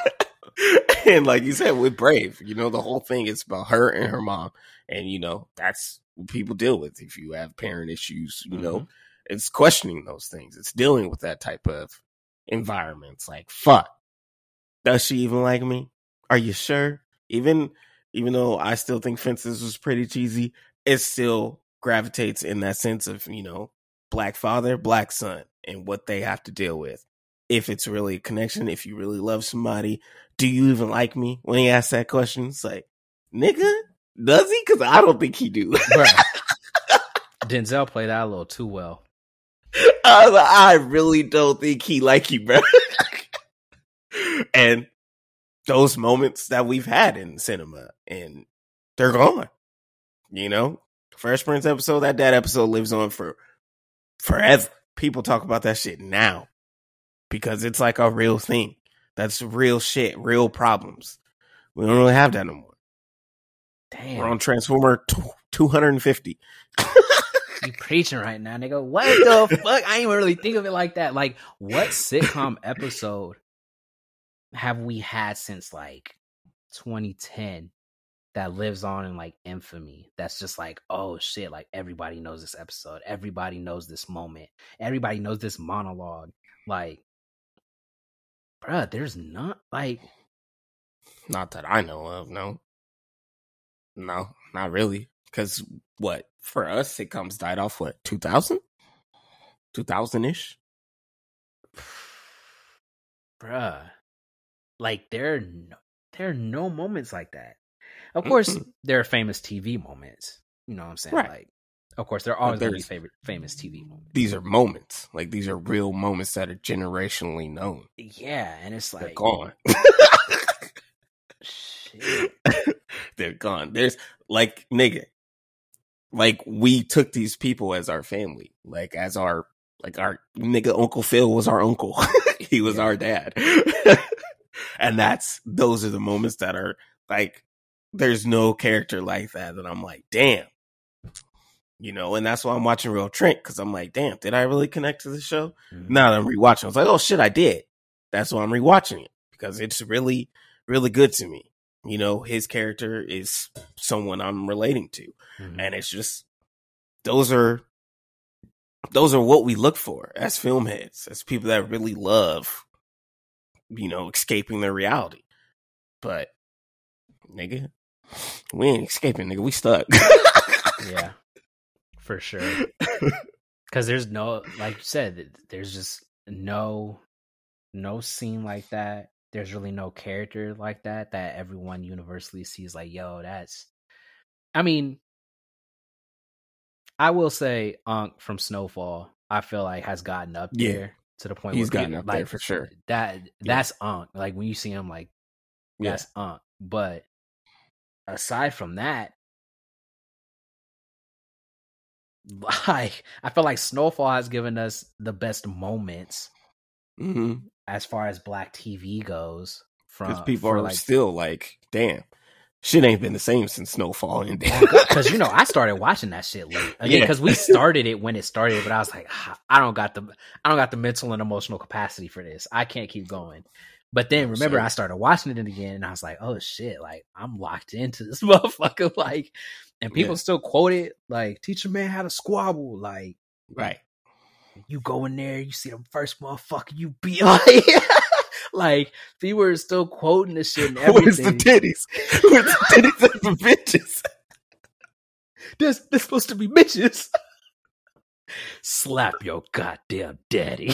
and like you said, with Brave, you know, the whole thing is about her and her mom, and you know that's what people deal with if you have parent issues. You mm-hmm. know, it's questioning those things. It's dealing with that type of environments. Like, fuck. Does she even like me? Are you sure? Even even though I still think Fences was pretty cheesy, it still gravitates in that sense of, you know, black father, black son, and what they have to deal with. if it's really a connection, if you really love somebody, do you even like me? When he asks that question, it's like, nigga, does he? Because I don't think he do. Denzel played that a little too well. I, like, I really don't think he like you, bro. and those moments that we've had in cinema, and they're gone. You know, Fresh Prince episode, that dad episode lives on for forever. People talk about that shit now because it's like a real thing. That's real shit, real problems. We don't really have that no more. Damn. We're on Transformer 250. you preaching right now, nigga. What the fuck? I ain't even really think of it like that. Like, what sitcom episode have we had since like 2010 that lives on in like infamy? That's just like, oh shit, like everybody knows this episode. Everybody knows this moment. Everybody knows this monologue. Like, bruh, there's not like not that I know of, no. No, not really. Because what for us, sitcoms died off what 2000 2000 ish bruh. Like there, are no, there are no moments like that. Of course, there are famous TV moments. You know what I'm saying? Right. Like, of course, there are always going to be favorite famous TV moments. These are moments. Like these are real moments that are generationally known. Yeah, and it's like they're gone. they're gone. There's like nigga, like we took these people as our family, like as our like our nigga Uncle Phil was our uncle. he was yeah. our dad. and that's those are the moments that are like there's no character like that that I'm like, damn. You know, and that's why I'm watching Real Trent because I'm like, damn, did I really connect to the show? Mm-hmm. Now that I'm rewatching, I was like, oh shit, I did. That's why I'm rewatching it because it's really, really good to me you know his character is someone i'm relating to mm-hmm. and it's just those are those are what we look for as film heads as people that really love you know escaping their reality. But nigga we ain't escaping nigga we stuck. Yeah for sure. Because there's no like you said there's just no no scene like that. There's really no character like that that everyone universally sees like yo that's i mean i will say Unc from snowfall i feel like has gotten up yeah. there to the point he's gotten up like, there for sure that that's yeah. Unc like when you see him like that's yeah. Unc but aside from that like i feel like snowfall has given us the best moments mm-hmm as far as black TV goes. Because people are like, still like, damn, shit ain't been the same since Snowfall and because you know I started watching that shit late again because yeah. we started it when it started, but I was like, ah, I don't got the I don't got the mental and emotional capacity for this. I can't keep going. But then remember, sure. I started watching it again, and I was like, oh shit, like I'm locked into this motherfucker, like, and people yeah. still quote it like, "Teach a man how to squabble," like, right. You go in there, you see the first motherfucker you be like, like people are still quoting this shit and everything. Where's the titties? Where's the titties and the bitches? There's supposed to be bitches. Slap your goddamn daddy.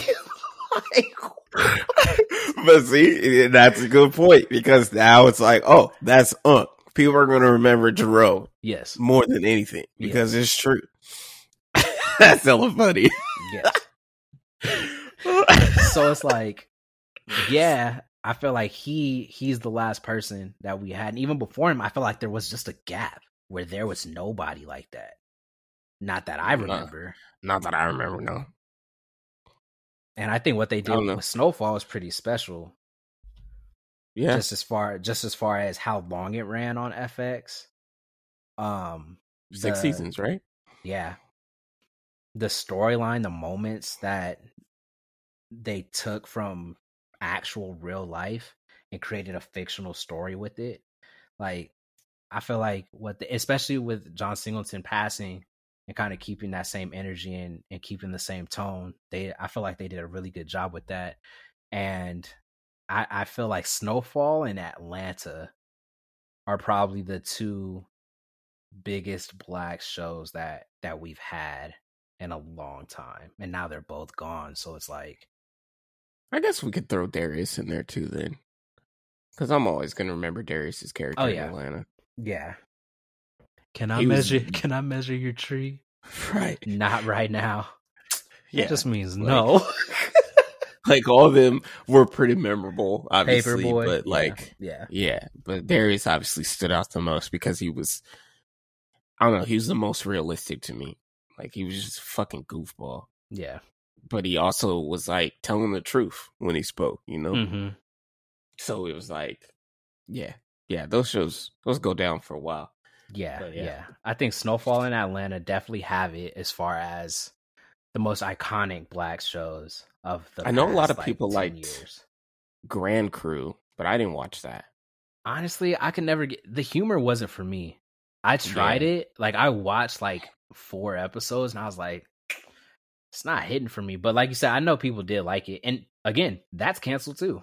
but see, eh, that's a good point because now it's like, oh, that's Unc. People are going to remember Jerome. Yes. More than anything because yes. it's true. that's hella funny. Yes. so it's like, yeah, I feel like he he's the last person that we had. And even before him, I feel like there was just a gap where there was nobody like that. Not that I remember. Not, not that I remember, no. And I think what they did with Snowfall was pretty special. Yeah. Just as far just as far as how long it ran on FX. Um six the, seasons, right? Yeah the storyline, the moments that they took from actual real life and created a fictional story with it. Like I feel like what the, especially with John Singleton passing and kind of keeping that same energy and, and keeping the same tone, they I feel like they did a really good job with that. And I, I feel like Snowfall and Atlanta are probably the two biggest black shows that that we've had in a long time. And now they're both gone. So it's like I guess we could throw Darius in there too then. Because I'm always gonna remember Darius's character Oh, in yeah. Atlanta. Yeah. Can I He was- measure? Can I measure your tree? Right. Not right now. Yeah. That just means like- no. like all of them were pretty memorable, obviously. Paper Boi, But yeah, like yeah, Yeah, but Darius obviously stood out the most because he was, I don't know, he was the most realistic to me. Like he was just a fucking goofball, yeah. But he also was like telling the truth when he spoke, you know. hmm So it was like, yeah, yeah, those shows those go down for a while. Yeah, But, yeah, yeah. I think Snowfall and Atlanta definitely have it as far as the most iconic black shows of the. I know a lot of people 10 liked- years. Grand Crew, but I didn't watch that. Honestly, I could never get the humor. Wasn't for me. I tried Yeah. it. Like I watched like four episodes, and I was like, it's not hidden for me. But like you said, I know people did like it, and again, that's canceled too.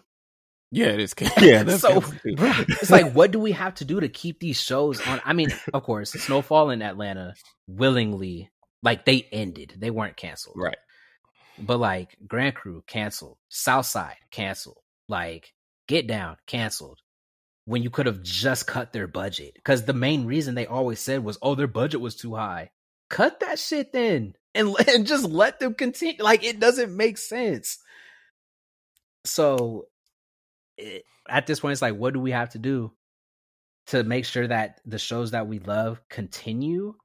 Yeah, it is. Yeah, that's So, kinda stupid. Bruh, it's like, what do we have to do to keep these shows on? I mean, of course, Snowfall in Atlanta willingly, like they ended, they weren't canceled, right. But like Grand Crew canceled, Southside canceled, like Get Down canceled. When you could have just cut their budget, because the main reason they always said was, "Oh, their budget was too high." Cut that shit then, and and just let them continue. Like it doesn't make sense. So, it, at this point, it's like, what do we have to do to make sure that the shows that we love continue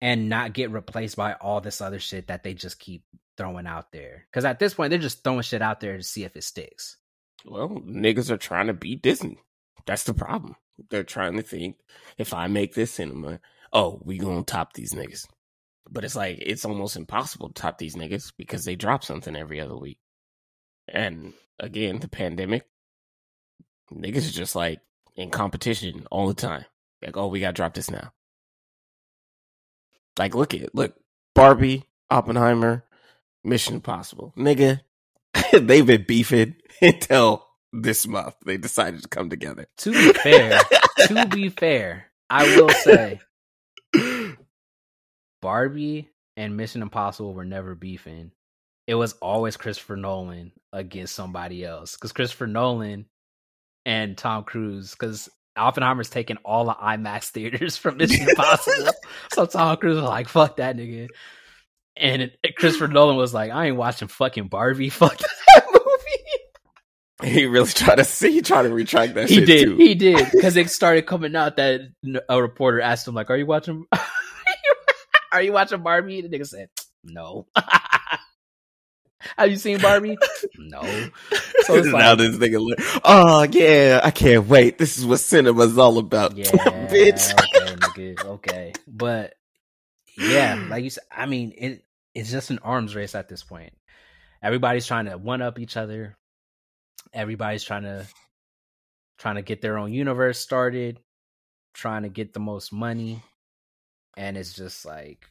and not get replaced by all this other shit that they just keep throwing out there? Because at this point, they're just throwing shit out there to see if it sticks. Well, niggas are trying to beat Disney. That's the problem. They're trying to think if I make this cinema, oh, we gonna top these niggas. But it's like it's almost impossible to top these niggas because they drop something every other week. And again, the pandemic, niggas are just like in competition all the time. Like, oh, we gotta drop this now. Like, look at look, Barbie, Oppenheimer, Mission Impossible, nigga. they've been beefing until this month. They decided to come together. To be fair, to be fair, I will say Barbie and Mission Impossible were never beefing. It was always Christopher Nolan against somebody else. Because Christopher Nolan and Tom Cruise, because Oppenheimer's taking all the IMAX theaters from Mission Impossible. so Tom Cruise was like, fuck that nigga. And it, Christopher Nolan was like, I ain't watching fucking Barbie. Fuck that movie. He really tried to see. He tried to retract that. He shit did. Too. He did. Because it started coming out that a reporter asked him, like, are you watching Are you watching Barbie? The nigga said, No. Have you seen Barbie? no. So it's now like, this nigga, oh yeah, I can't wait. This is what cinema's all about, yeah, bitch. okay, nigga, okay. But yeah, like you said, I mean, it it's just an arms race at this point. Everybody's trying to one up each other. Everybody's trying to trying to get their own universe started, trying to get the most money. And it's just like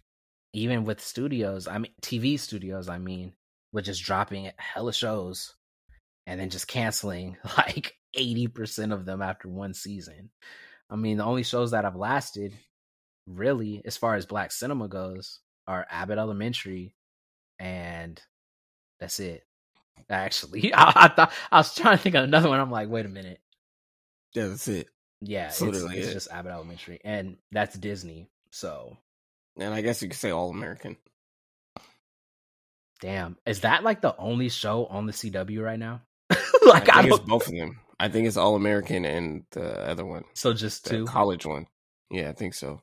even with studios, I mean TV studios, I mean, with just dropping hella shows and then just canceling like 80% of them after one season. I mean, the only shows that have lasted really as far as black cinema goes are Abbott Elementary and that's it. Actually, I, I thought I was trying to think of another one. I'm like, wait a minute. Yeah, that's it. Yeah, So it's, it's just Abbott Elementary, and that's Disney. So, And I guess you could say all American. damn, is that like the only show on the CW right now? like, I I, it's both of them. I think it's all American and the other one, So just the two. college one. Yeah, I think so.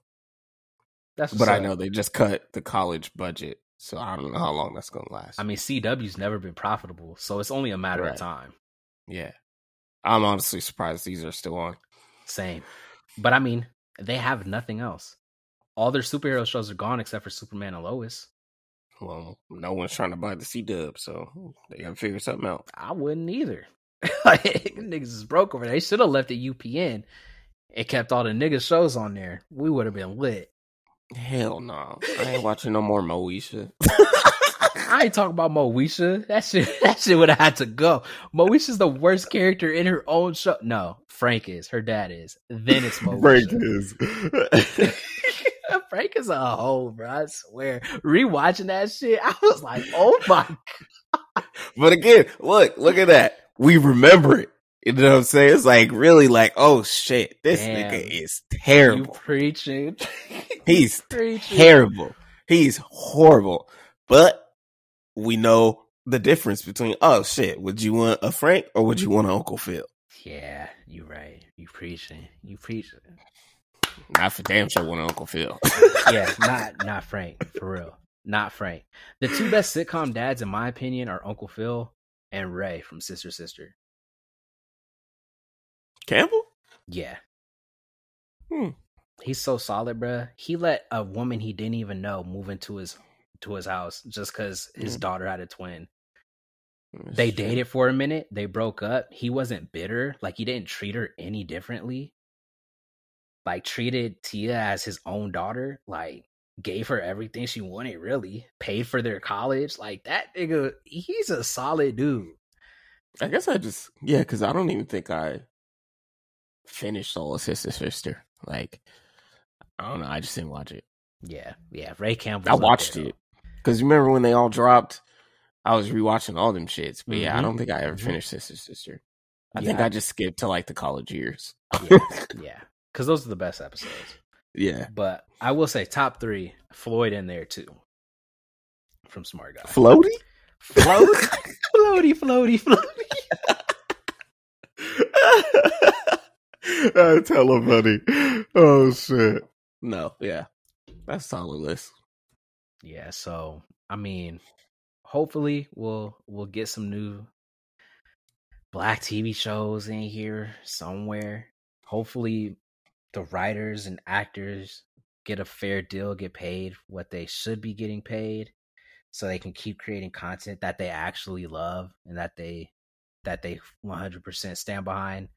That's But I know they just cut the college budget, so I don't know how long that's gonna last. I mean, CW's never been profitable, so it's only a matter Right. of time. yeah, I'm honestly surprised these are still on. Same. But I mean, they have nothing else. All their superhero shows are gone except for Superman and Lois. Well, no one's trying to buy the C Dub, so they gotta figure something out. I wouldn't either. like, niggas is broke over there. They should have left the UPN and kept all the niggas shows on there. We would have been lit. Hell no, I ain't watching no more Moesha. I ain't talking about Moesha. That shit, that shit would have had to go. Moesha's the worst character in her own show. No, Frank is. Her dad is. Then it's Moesha. Frank is. Frank is a hoe, bro. I swear. Rewatching that shit, I was like, oh my God. but again, look, look at that. We remember it. You know what I'm saying? It's like really like, oh shit, this Damn. nigga is You terrible. preaching. He's preaching. terrible. He's horrible. But we know the difference between oh shit, would you want a Frank or would you want an Uncle Phil? Yeah, you're right. You preaching. You preaching. Not for damn sure an Uncle Phil. Yeah, not not Frank for real. Not Frank. The two best sitcom dads, in my opinion, are Uncle Phil and Ray from Sister Sister. Campbell? Yeah. Hmm. He's so solid, bruh. He let a woman he didn't even know move into his to his house just because his Mm. daughter had a twin. They Shit. dated for a minute. They broke up. He wasn't bitter. Like he didn't treat her any differently. Like treated Tia as his own daughter. Like gave her everything she wanted. Really paid for their college. Like that nigga. He's a solid dude. I guess I just yeah, because I don't even think I finished Soul Sister Sister. Like I don't know. I just didn't watch it. Yeah, yeah. Ray Campbell. I watched it because remember when they all dropped. I was rewatching all them shits, but yeah, I Mhm. don't think I ever Mhm. finished Sister Sister. I think I just skipped to like the college years. Yeah, yeah. Because those are the best episodes. yeah, But I will say top three. Floyd in there too. From Smart Guy. floaty. Float, floaty, floaty, floaty. That's hella funny. Oh shit. No, yeah, that's solid list. Yeah, so I mean, hopefully we'll we'll get some new black TV shows in here somewhere. Hopefully the writers and actors get a fair deal, get paid what they should be getting paid so they can keep creating content that they actually love and that they that they 100% stand behind.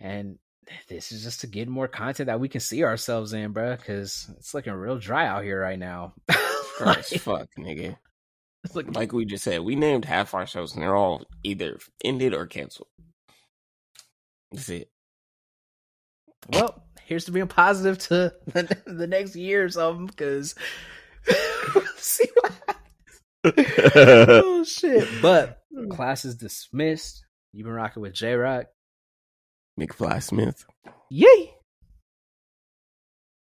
And this is just to get more content that we can see ourselves in, bro, cuz it's looking real dry out here right now. Dry as fuck, nigga. It's like, Like we just said, we named half our shows and they're all either ended or canceled. That's it. Well, here's to being positive to the, the next year or something because we'll see what happens. oh shit! But class is dismissed. You've been rocking with J Rock. McFly Smith. Yay!